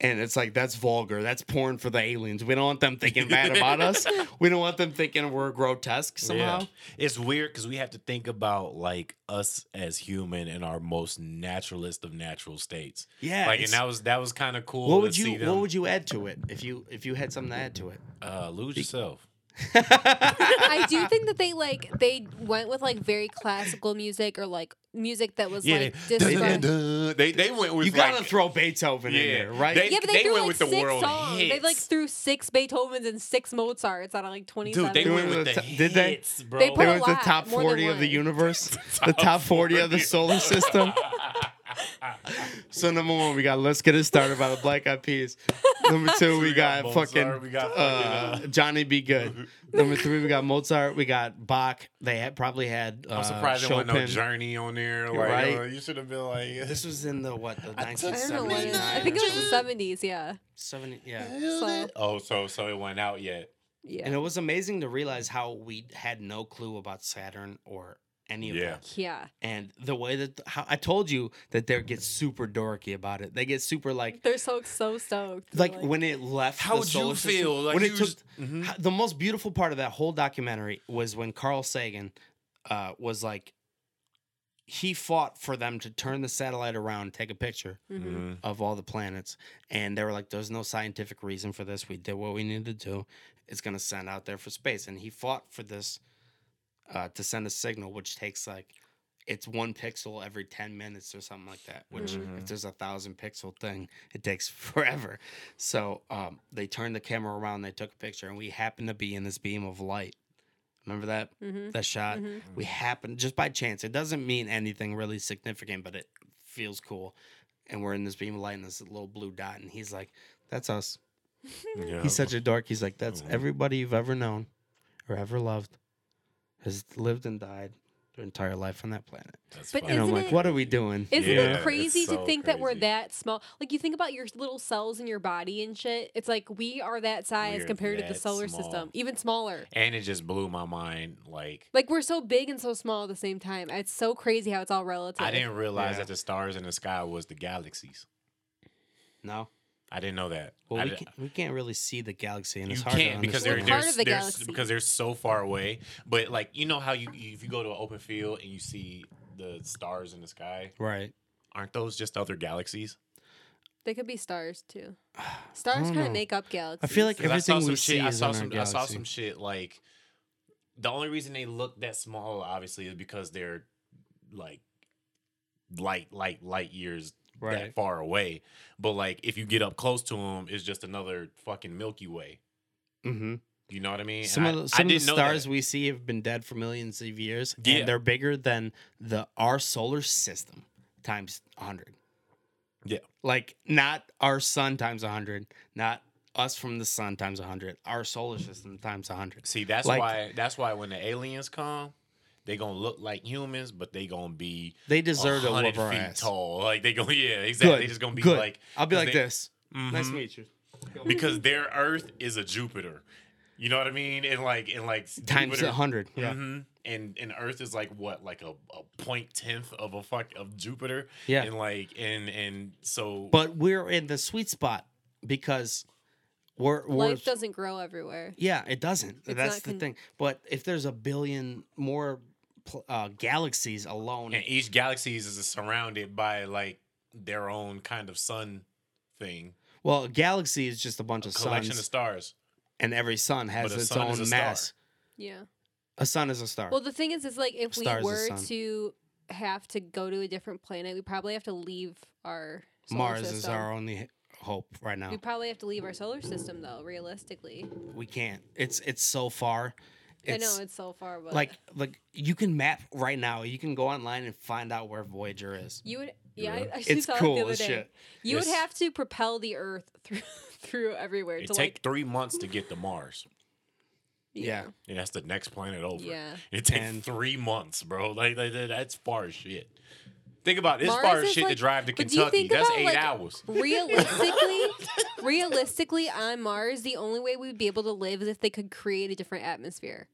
And it's like that's vulgar. That's porn for the aliens. We don't want them thinking bad about us. We don't want them thinking we're grotesque somehow. Yeah. It's weird because we have to think about like us as human in our most naturalist of natural states. Yeah. like, and that was that was kind of cool. what to would see you them, What would you add to it if you if you had something to add to it? uh, lose yourself? I do think that they like they went with like very classical music or like music that was Yeah, like they, described. they they went with you gotta like, throw Beethoven in there, right? They- Yeah, but they, threw went like with the six world songs. They like threw six Beethovens and six Mozarts out of like twenty seven. Dude, they They went went with with the the- did they? hits, bro. They put they went to the top forty of the universe, the top forty of the solar system. So number one, we got "Let's Get It Started" by the Black Eyed Peas. Number two, we, we got, got fucking we got uh, uh, Johnny B. Goode. Number three, we got Mozart. We got Bach. They had probably had. Uh, I'm surprised there wasn't no Chopin. journey on there. Like, Right. uh, you should have been like, This was in the what the I don't know what it is. 1970s. I think it was the seventies. Yeah. 70, yeah. So oh, so so it went out yet? yeah. And it was amazing to realize how we had no clue about Saturn or any of Yeah. that. yeah. And the way that how, I told you that they get super dorky about it. They get super like They're so so stoked. like when it left. How the would you solar system- feel? Like when you it took was- Mhm. h- the most beautiful part of that whole documentary was when Carl Sagan uh, was like he fought for them to turn the satellite around, take a picture Mhm. Mhm. of all the planets, and they were like, "There's no scientific reason for this. We did what we needed to do. It's gonna send out there for space." And he fought for this uh, to send a signal, which takes like it's one pixel every 10 minutes or something like that which Mhm. if there's a thousand pixel thing it takes forever so um, they turned the camera around they took a picture and we happened to be in this beam of light remember that Mm-hmm. that shot Mhm. we happened just by chance it doesn't mean anything really significant but it feels cool and we're in this beam of light and this little blue dot and he's like that's us Yeah. he's such a dork he's like that's Mhm. everybody you've ever known or ever loved has lived and died their entire life on that planet That's But and i'm Isn't like it- what are we doing Isn't Yeah, it crazy so to think that we're that small? Like you think about your little cells in your body and shit. It's like we are that size We're compared to the solar small. system, even smaller. and it just blew my mind. Like Like we're so big and so small at the same time. It's so crazy how it's all relative. I didn't realize Yeah. that the stars in the sky was the galaxies. no I didn't know that. well I we, can't, we can't really see the galaxy and you it's hard can't to because We're they're, part they're, of the they're- galaxy. because they're so far away. But like you know how you if you go to an open field and you see the stars in the sky, right aren't those just other galaxies? They could be stars too. Stars kind of make up galaxies. I feel like 'Cause I saw Everything some we shit. see I saw in our some. I saw some shit like the only reason they look that small, obviously, is because they're like light, light, light years Right. that far away. But like if you get up close to them, it's just another fucking Milky Way. mm-hmm. You know what I mean? Some I, of the, I some of the stars we see have been dead for millions of years, Yeah. and they're bigger than the our solar system times hundred. Yeah. Like not our sun times hundred, not us from the sun times hundred. Our solar system times hundred. See, that's Like- why. That's why when the aliens come, they gonna look like humans, but they gonna be They deserve to hundred whoop our feet ass. tall. Like they go, yeah, exactly. Good. They just gonna be Good. like. I'll be like they- this. Nice to meet you. because their Earth is a Jupiter. You know what I mean? And like, and like Times a hundred. Yeah. Mhm. And and Earth is like what, like a, a point tenth of a fuck of Jupiter. Yeah. And like, and and so. But we're in the sweet spot because we're we're Life doesn't grow everywhere. Yeah, it doesn't. It's That's not the con- thing. But if there's a billion more pl- uh, galaxies alone, and each galaxy is surrounded by like their own kind of sun thing, well, a galaxy is just a bunch a of collection suns, of stars. and every sun has But its sun own a star. mass. Yeah. A sun is a star. Well, the thing is, is like if Star we were to have to go to a different planet, we probably have to leave our solar Mars system. is our only hope right now. We probably have to leave our solar system, though. Realistically, We can't. It's it's so far. I know it's so far, but like like you can map right now. You can go online and find out where Voyager is. you would. Yeah, Yeah. I, I It's saw it cool the other as day. shit. You would have to propel the Earth through through everywhere It to take like. three months to get to Mars. Yeah. And that's the next planet over. Yeah. It takes And- three months, bro. Like, like, that's far as shit. Think about it. It's Mars far as is shit to drive to but do you Kentucky. That's about, eight like, hours. Realistically, realistically, on Mars, the only way we'd be able to live is if they could create a different atmosphere.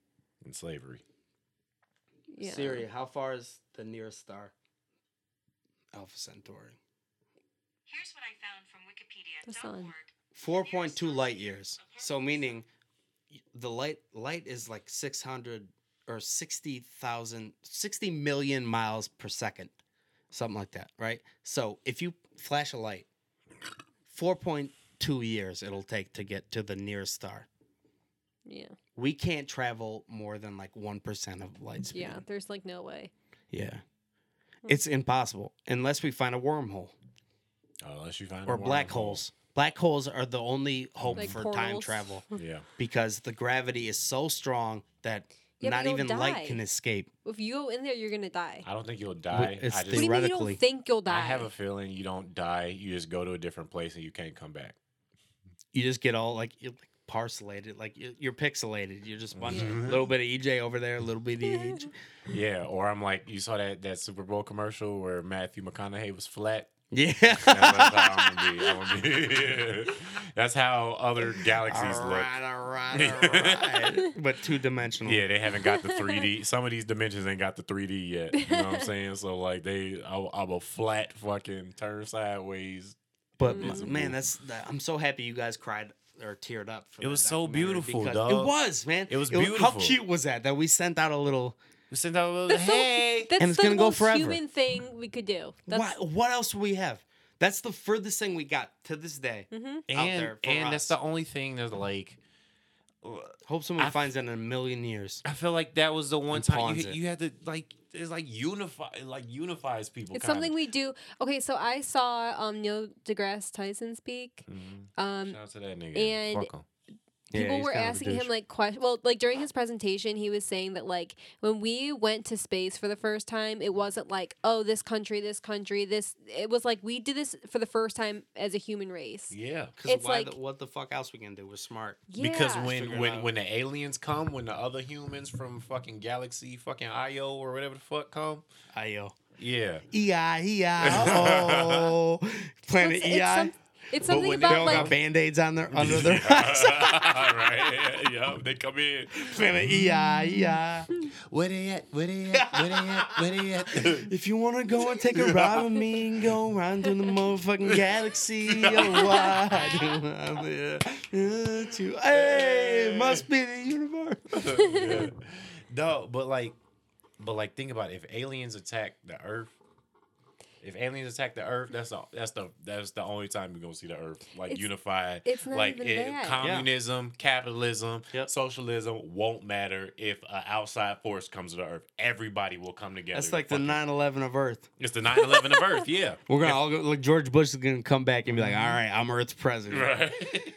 In slavery. Yeah. Siri, how far is the nearest star? Alpha Centauri. Here's what I found from The sun. Wikipedia.org. Four point two light years. So meaning, the light light is like six hundred or 60,000, 60 million miles per second, something like that, right? So if you flash a light, four point two years it'll take to get to the nearest star. Yeah. We can't travel more than like one percent of light speed. Yeah. There's like no way. Yeah. Hmm. It's impossible unless we find a wormhole oh, Unless you find or a black wormhole. holes. Black holes are the only hope Like for time portals. travel Yeah. because the gravity is so strong that Yeah, but not you'll even light can escape. If you go in there, you're gonna die. I don't think you'll die. it's I What do you mean you theoretically- don't think you'll die? I have a feeling you don't die. You just go to a different place and you can't come back. You just get all like, you're, like parcellated, like you- you're pixelated. You're just a bunch Mhm. of little bit of EJ over there, a little bit of EJ. Yeah. Or I'm like, you saw that that Super Bowl commercial where Matthew McConaughey was flat. Yeah. That's, that's how be. I'm gonna be. That's how other galaxies all look. right, all right, all right. but two dimensional. Yeah, they haven't got the 3D. Some of these dimensions ain't got the 3D yet. You know what I'm saying? So like they, I, I'm a flat fucking turn sideways. But Mm. m- Visible. man, that's that, I'm so happy you guys cried or teared up. For It was so beautiful, dog. It was, man. It was beautiful. How cute was that? That we sent out a little. We sent out a little, That's so- hey. That's And it's the gonna go forever. human thing we could do. That's, What what else do we have? That's the furthest thing we got to this day. hmm out and there for and that's the only thing that's like. Hope someone I f- finds it in a million years. I feel like that was the one And time you, you had to like it's like unify, it like unifies people. It's something we do. Okay, so I saw um Neil deGrasse Tyson speak. Mhm. Um, Shout out to that nigga. and. Yeah, people he's were kind of a asking him like question well like during his presentation he was saying that like when we went to space for the first time it wasn't like oh this country this country this it was like we did this for the first time as a human race Yeah. Because why like- the, what the fuck else we can do? We're smart. Yeah. Because when when when the aliens come, when the other humans from fucking Galaxy fucking Io or whatever the fuck come, Ayo. yeah. EI, EI, oh. Planet it's, it's, EI. some, it's something when they they about all like got band-aids on their under their eyes. right. Yeah. They come in. Planet EI, EI. Where they at? Where they at? Where they at? Where they at? If you wanna go and take a ride with me and go around through the motherfucking galaxy, oh why do I'm here to Hey, must be the universe. Yeah. No, but like, but like, think about it. If aliens attack the Earth, if aliens attack the Earth, that's the that's the that's the only time you're gonna see the Earth like It's- unified. it's not like even it- that. communism, capitalism, Yep. socialism won't matter if an outside force comes to the Earth. Everybody will come together. That's like the fucking- 9-11 of Earth. It's the 9/11 of Earth. Yeah. We're gonna all go like George Bush is gonna come back and be like, mm-hmm. all right, I'm Earth's president. Right.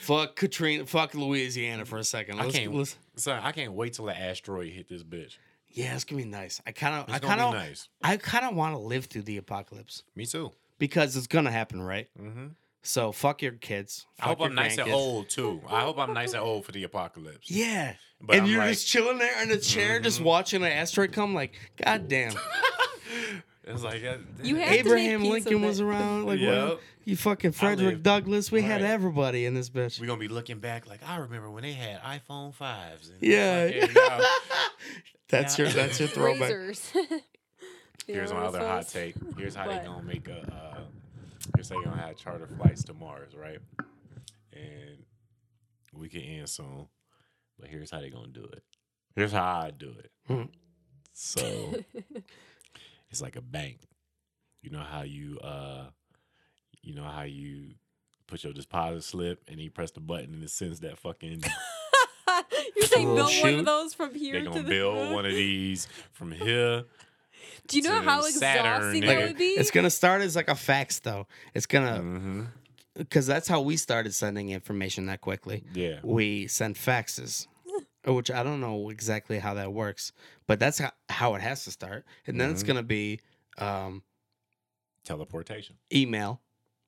Fuck Katrina fuck Louisiana for a second. I Let's, can't. let's- Son, I can't wait till the asteroid hit this bitch. Yeah, it's gonna be nice. I kinda I kinda nice. I kinda wanna live through the apocalypse. Me too. Because it's gonna happen, right? Mm-hmm. So fuck your kids. I hope fuck I'm your nice and grandkids. old too. I hope I'm nice and old for the apocalypse. Yeah. But and I'm you're like- just chilling there in a chair, just watching an asteroid come. Like, god damn. It's like uh, You have Abraham Lincoln was around. Like, Yep. what? You fucking Frederick Douglass. We had Right. everybody in this bitch. We're gonna be looking back like I remember when they had iPhone fives. And Yeah. fucking now- That's Yeah. your that's your throwback. here's my other hot take. Here's how What? they gonna make a. Uh, here's how they gonna have charter flights to Mars, right? And we can end soon, but here's how they gonna do it. Here's how I do it. Hmm. So it's like a bank. You know how you uh, you know how you put your deposit slip and you press the button and it sends that fucking. You're saying Little build one of those from here They're gonna the build one of these from here. Do you know how Saturn, exhausting nigga. that would be? It's gonna start as like a fax though. It's gonna Mm-hmm. because that's how we started sending information that quickly. Yeah. We sent faxes, which I don't know exactly how that works, but that's how, how it has to start. And then it's Mhm. gonna be um, Teleportation. email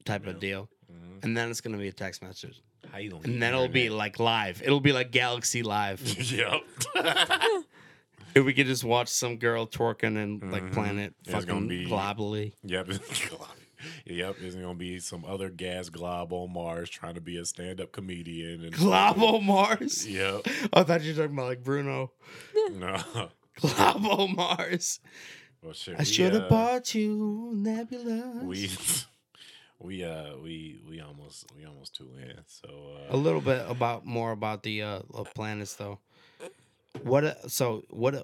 type Email. of deal, Mm-hmm. and then it's gonna be a text message, How you and then it'll be like live. It'll be like Galaxy Live. yep. if we could just watch some girl twerking and like Mhm. planet It's fucking be- globally. yep. yep. There's gonna be some other gas glob on Mars trying to be a stand-up comedian. And Globo Mars. Yep. I thought you were talking about like Bruno. No. Globo Mars. Well, shit. I we, should have uh, bought you Nebula. We. We uh we we almost we almost two in so a uh little bit about more about the uh planets though. What uh, so what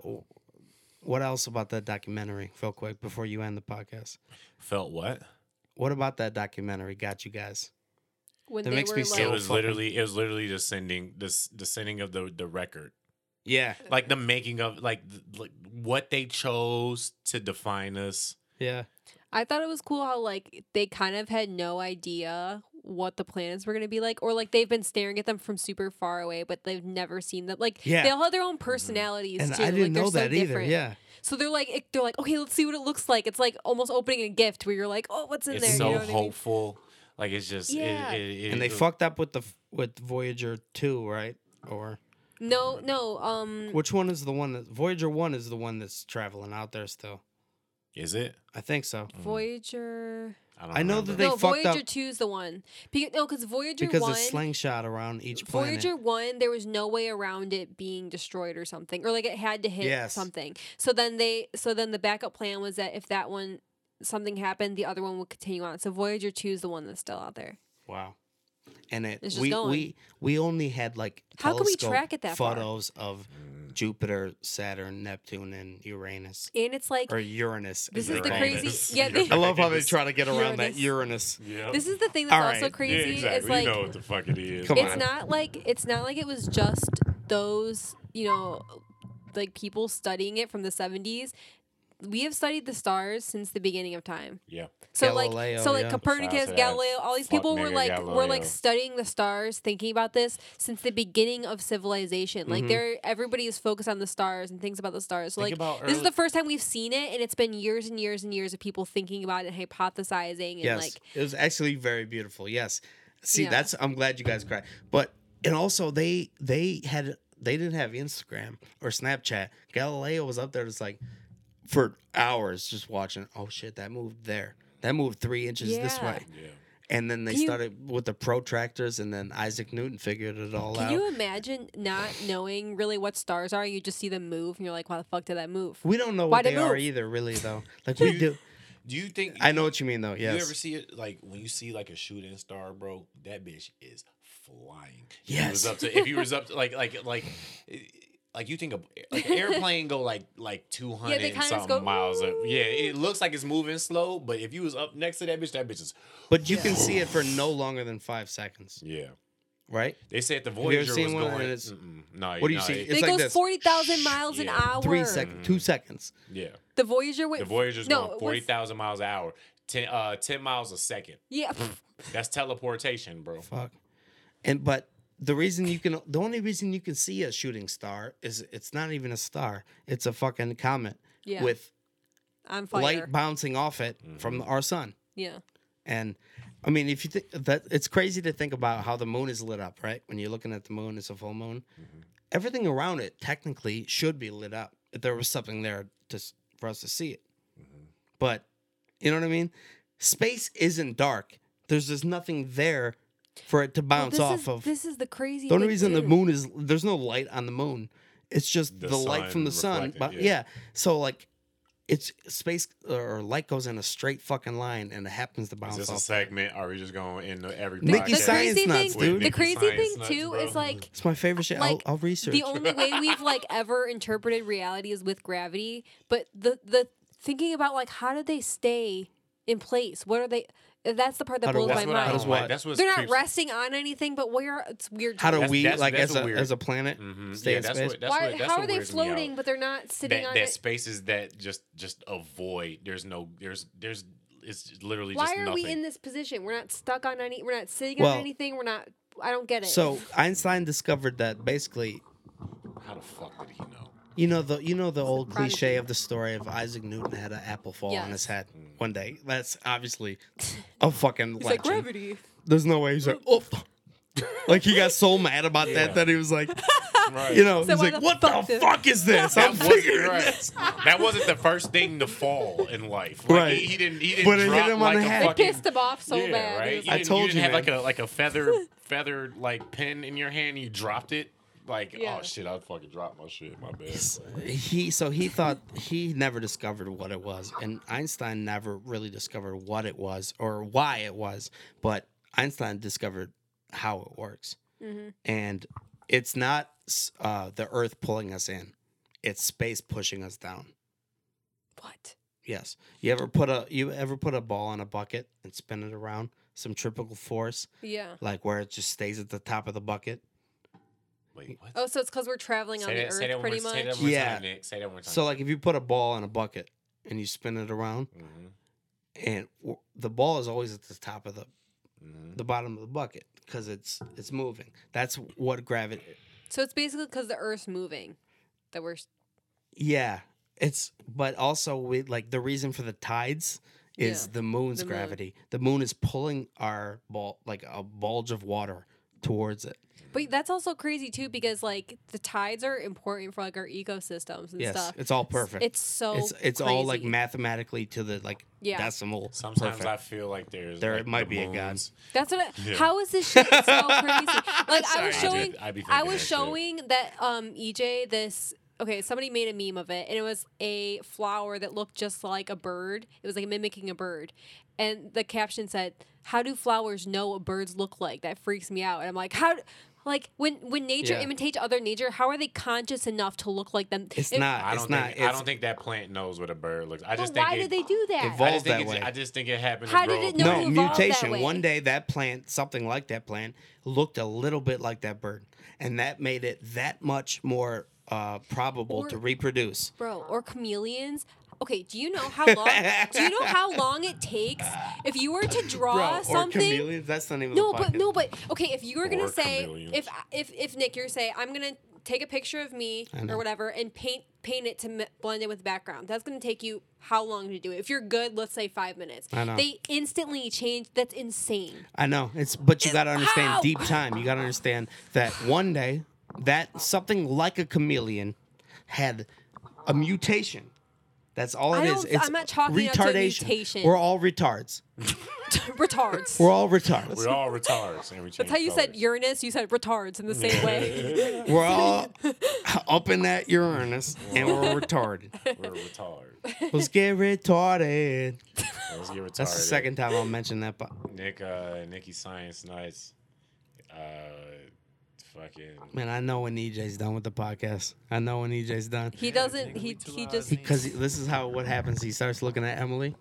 what else about that documentary real quick before you end the podcast? felt what What about that documentary got you guys? when that they makes were me like, so it was fucking- literally it was literally just sending this the sending of the the record Yeah. like the making of like like what they chose to define us Yeah. I thought it was cool how like they kind of had no idea what the planets were going to be like or like they've been staring at them from super far away but they've never seen them like Yeah. they all have their own personalities And too I didn't like, they're know so that either. different. Yeah. so they're like it- they're like okay let's see what it looks like it's like almost opening a gift where you're like oh what's in it's there so you know what I mean? hopeful like it's just Yeah. it, it, And they it- fucked up with the with Voyager 2, right? Or no no um which one is the one that Voyager 1 is the one that's traveling out there still. is it I think so. Voyager don't I know remember. that they no fucked Voyager up 2 is the one because no because Voyager because 1 it's slingshot around each planet. Voyager one, there was no way around it being destroyed or something, or like it had to hit Yes. something. So then they, so then the backup plan was that if that one something happened, the other one would continue on. So Voyager two is the one that's still out there. Wow. And it It's just we going. we we only had like How can we track it that far? photos of Jupiter, Saturn, Neptune, and Uranus And it's like or Uranus. this as is they the crazy. Yeah, I love how they try to get around that Uranus. Uranus. yeah this is the thing that's All also crazy. yeah, exactly. It's like you know what the fuck it is Come it's on. not like it's not like it was just those you know like people studying it from the 70s we have studied the stars since the beginning of time. Yeah. So like so like yeah. Copernicus, Shout out to that Galileo, all these people were nigga like were like studying the stars, thinking about this since the beginning of civilization. Mm-hmm. Like they're everybody is focused on the stars and thinks about the stars. So like about this is the first time we've seen it, and it's been years and years and years of people thinking about it, and hypothesizing, and Yes, like it was actually very beautiful. Yes, see, Yeah. that's I'm glad you guys cried. But and also they they had they didn't have Instagram or Snapchat. Galileo was up there just like for hours just watching. Oh shit, that moved there. That moved three inches this way. Yeah. And then they you- started with the protractors, and then Isaac Newton figured it all Can out. Can you imagine not knowing really what stars are? You just see them move, and you're like, "Why the fuck did that move?" we don't know Why'd what it they are move? either, really though. Like we do. Do you think I know what you mean though. You ever see it like when you see like a shooting star, bro? That bitch is flying. If Yes. you was up to if you was up to like like like like you think of like an airplane go like like two hundred they and something go, miles. Up. Yeah, it looks like it's moving slow, but if you was up next to that bitch, that bitch is But you can see it for no longer than five seconds, yeah. right? They said the you Voyager seen was one going. it's- mm-mm, no, What do you no, see? it- It's it like goes forty thousand miles an hour. Three seconds, two seconds. yeah, The Voyager went. the Voyager's no, going forty thousand miles an hour, 10, uh, 10 miles a second. Yeah. That's teleportation, bro. Fuck. And but the reason you can the only reason you can see a shooting star is it's not even a star. It's a fucking comet Yeah. with on fire. light bouncing off it from mm-hmm. our sun. Yeah. And I mean, if you think that it's crazy to think about how the moon is lit up, right? When you're looking at the moon, it's a full moon. Mm-hmm. Everything around it technically should be lit up if there was something there to for us to see it. Mm-hmm. But you know what I mean? Space isn't dark. There's just nothing there for it to bounce this off is, of. This is the crazy. The only thing, reason the moon is there's no light on the moon. It's just The the, light from the sun sun. But yeah. yeah. So like it's space or light goes in a straight fucking line and it happens to bounce off. Is bounce this a segment? Are we just going into every Nikki The? Science crazy nuts, thing, dude. the crazy Science thing nuts, too bro. is like It's my favorite shit. like I'll, I'll research. the only way we've like ever interpreted reality is with gravity. But the the thinking about like how do they stay in place? What are they? That's the part that How do blows what? my That's what I mind. does don't like. what? That's what's They're not creeps- resting on anything, but where it's weird. to How do me. That's- we that's- like that's as a weird- as a planet Mhm. stay Yeah, in that's space? what- that's Why? what- that's how what are they weirds me out. floating, but they're not sitting that, on that it? spaces that just just a void. There's no there's there's it's literally Why just are nothing. we in this position? We're not stuck on any. We're not sitting Well- on anything. We're not. I don't get it. so Einstein discovered that basically, How the fuck did he know? You know the you know the old prodigy. cliche of the story of Isaac Newton had an apple fall on his head mm. one day. That's obviously a fucking it's like gravity. There's no way he's like, oh. like he got so mad about Yeah. that that he was like, Right. you know, So he's like, the what fuck the did- fuck is this? that I'm wasn't figuring right. this. That wasn't the first thing to fall in life. Like, Right. He, he didn't. He didn't But it hit drop him on like the a head. It fucking. pissed him off so yeah, bad. Right. You I told you you, didn't have man. like a like a feather feather like pen in your hand. You dropped it. Like Yeah. oh shit, I fucking dropped my shit. My bad. He so he thought he never discovered what it was, and Einstein never really discovered what it was or why it was. But Einstein discovered how it works, Mhm. and it's not uh, the Earth pulling us in; it's space pushing us down. What? Yes. You ever put a you ever put a ball in a bucket and spin it around? Some triple force, Yeah. like where it just stays at the top of the bucket. Wait, what? Oh, so it's because we're traveling on say the that, say Earth pretty more, much. Say that one more Yeah. time, Nick. Say that one time. So like if you put a ball in a bucket and you spin it around, hmm and w- the ball is always at the top of the hmm the bottom of the bucket because it's it's moving. That's what gravity. So it's basically because the Earth's moving that we're. Yeah, it's but also we like the reason for the tides is Yeah, the moon's the moon. gravity. The moon is pulling our ball like a bulge of water towards it. But that's also crazy too because like the tides are important for like our ecosystems and yes, stuff. it's all perfect. It's so. it's it's all like mathematically to the like Yeah. decimal. Sometimes perfect. I feel like there's There like, might the be a god. That's what. I, Yeah. How is this shit so crazy? Like I was Sorry. I showing. did- I be I thinking was that shit. showing that um EJ this. Okay, somebody made a meme of it, and it was a flower that looked just like a bird. It was like mimicking a bird, and the caption said, "How do flowers know what birds look like?" That freaks me out. And I'm like, how? D- Like when when nature Yeah. imitates other nature, how are they conscious enough to look like them? It's If- not. I it's don't not. think I it's- don't think that plant knows what a bird looks. I But just think why it, did they do that? I Evolved just think that it's- way. I just think it happened. How to did grow it know up. to no evolve that mutation. way. One day that plant, something like that plant, looked a little bit like that bird, and that made it that much more uh, probable Or- to reproduce. bro or chameleons Okay, do you know how long? do you know how long it takes if you were to draw Bro, or something? chameleons. That's the name No, of the but podcast. no, but okay. If you were gonna Or say, chameleons. if if if Nick, you're say, I'm gonna take a picture of me I know. or whatever and paint paint it to m- blend in with the background. That's gonna take you how long to do it? If you're good, let's say five minutes. I know. They instantly change. That's insane. I know it's, but you got to understand How? deep time. You got to understand that one day that something like a chameleon had a mutation. That's all it I is. It's I'm not chalking it up to a retardation. mutation. We're all retards. retards. We're all retards. We're all retards. And we That's how change you said. Uranus. You said retards in the same way. We're all up in that Uranus and we're retarded. We're retarded. Let's get retarded. Let's get retarded. That's the second time I'll mention that. But Nick, uh, Nicky Science Nights. Uh, fucking. man, I know when EJ's done with the podcast. I know when EJ's done He doesn't. He he just because this is how what happens. He starts looking at Emily.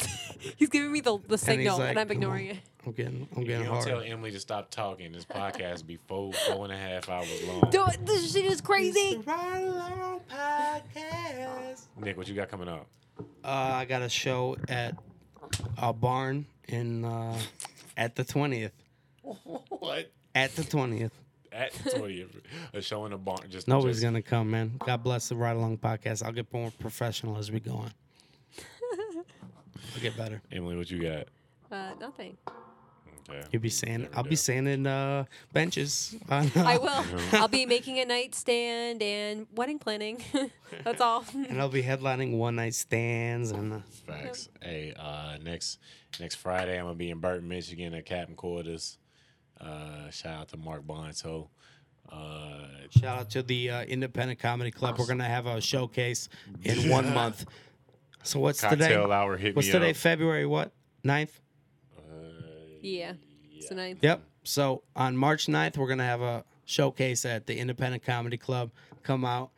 he's giving me the the signal, and, like, I'm ignoring it. I'm getting, I'm You getting don't tell. Emily to stop talking. This podcast will be four, four and a half hours long. No, this shit is crazy. podcast. Nick, what you got coming up? Uh, I got a show at a barn in uh, at the twentieth. What? At the twentieth. At the 20th, a show in a barn. Just Nobody's just, gonna come, man. God bless the Ride Along podcast. I'll get more professional as we go on. I'll get better. Emily, what you got? Uh, nothing. Okay. You'll be saying, I'll go. be sanding uh, benches. I uh, will. I'll be making a nightstand and wedding planning. That's all. and I'll be headlining one night stands and uh, Facts. Hey, uh, next next Friday, I'm gonna be in Burton, Michigan, at Captain Quarters. Uh, shout out to Mark Bonto. Uh, shout out to the uh, Independent Comedy Club. We're gonna have a showcase in one month. So what's cocktail today? hour hit What's me today? up. February what? 9th? Yeah. So nice. Yep. So on March 9th, we're gonna have a showcase at the Independent Comedy Club. Come out.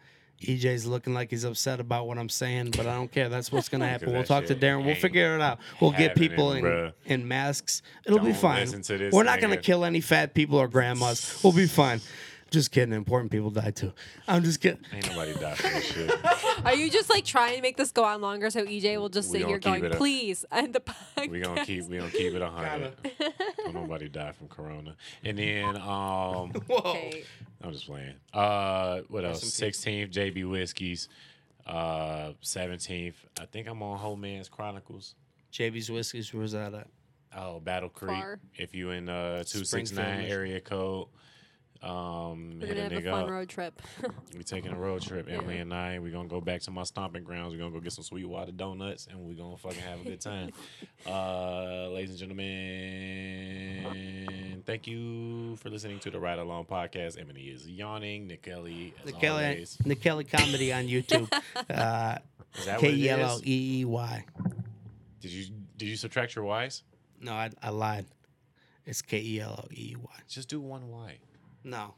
EJ's looking like he's upset about what I'm saying, but I don't care. That's what's gonna happen. We'll talk to Darren. We'll figure it out. We'll get people in, bruh. in masks. It'll be Don't fine. listen to this We're not gonna nigga. kill any fat people or grandmas. We'll be fine. Just kidding. Important people die too. I'm just kidding. Ain't nobody die for this shit. Are you just like trying to make this go on longer so EJ will just We sit gonna here keep going, it up. please end the podcast? We gonna keep we gonna keep it a hundred. Don't nobody die from corona. And then um Whoa. Okay. I'm just playing. Uh what else? Sixteenth JB Whiskies. Uh seventeenth. I think I'm on Whole Man's Chronicles. JB's Whiskies, where's that at? Oh, Battle Creek. Far. If you in uh two six Springfield, nine Michigan. area code. Um We're hit gonna have a fun up. road trip. We taking a road trip, Emily Yeah. and I. We're gonna go back to my stomping grounds. We're gonna go get some Sweetwater donuts, and we're gonna fucking have a good time. uh, ladies and gentlemen, thank you for listening to the Ride Along podcast. Emily is yawning. Nick Kelly, as The Kelly, always. the Kelly comedy on YouTube. Uh, Is that what K it E L L is? E E Y. Did you did you subtract your Y's? No, I, I lied. It's K E L L E E Y. Just do one Y. No,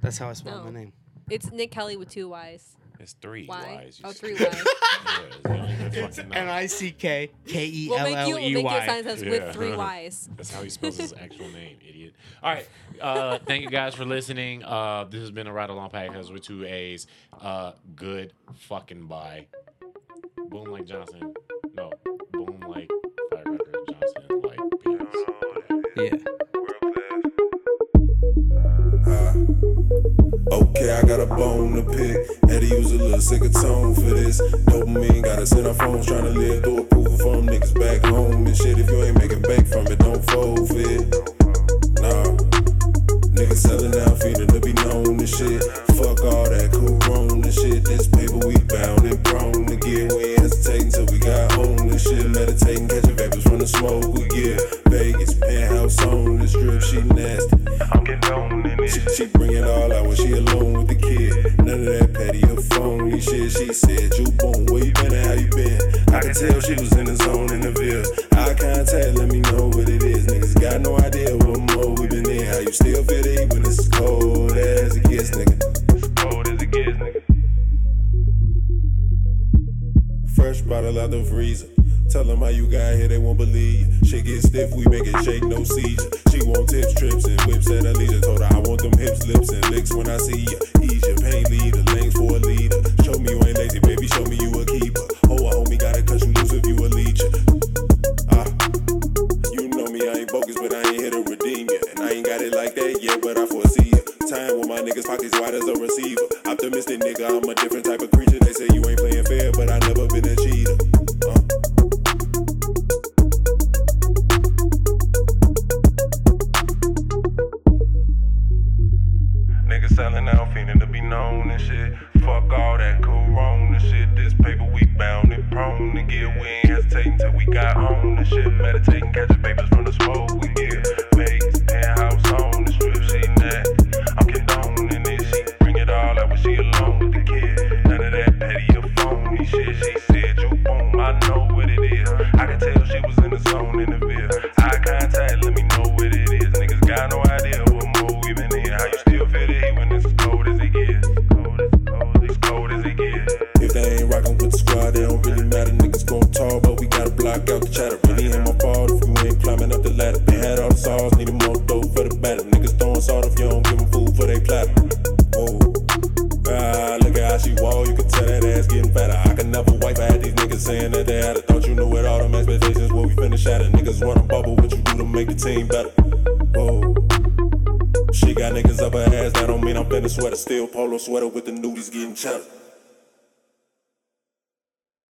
that's how I spell No. my name. it's Nick Kelly with two Y's. It's three Y? Y's. you Oh, s- Y's. Yeah, you don't even fucking know. N I C K K E We'll L make you, L we'll E make you a sign that says Yeah. with three Y's. That's how he spells his actual name, idiot. All right. Uh, thank you guys for listening. Uh, this has been a Ride Along podcast with two A's. Uh, good fucking bye. Boom like Johnson. Okay, I got a bone to pick. Had to use a little sicker tone for this. Dopamine got us in our phones trying to live through approval from niggas back home and shit. If you ain't making bank from it, don't fold for it. Nah. Niggas selling out, feeding to be known and shit. Fuck all that corona shit. This paper we bound and prone to get. We hesitating till we got home and shit. Meditating, catching vapors from the smoke we get. Vegas, penthouse on the strip, she nasty. I'm getting on in it. She, she bring it all out when she alone She said, You boom, where you been and how you been? I can tell she was in the zone in the Ville. Eye contact, let me know what it is. Niggas got no idea what more we been in. How you still feel the heat when it's cold as it gets, nigga. Cold as it gets, nigga. Fresh bottle out the freezer. Tell them how you got here, they won't believe you. Shit get stiff, we make it shake, no seizure.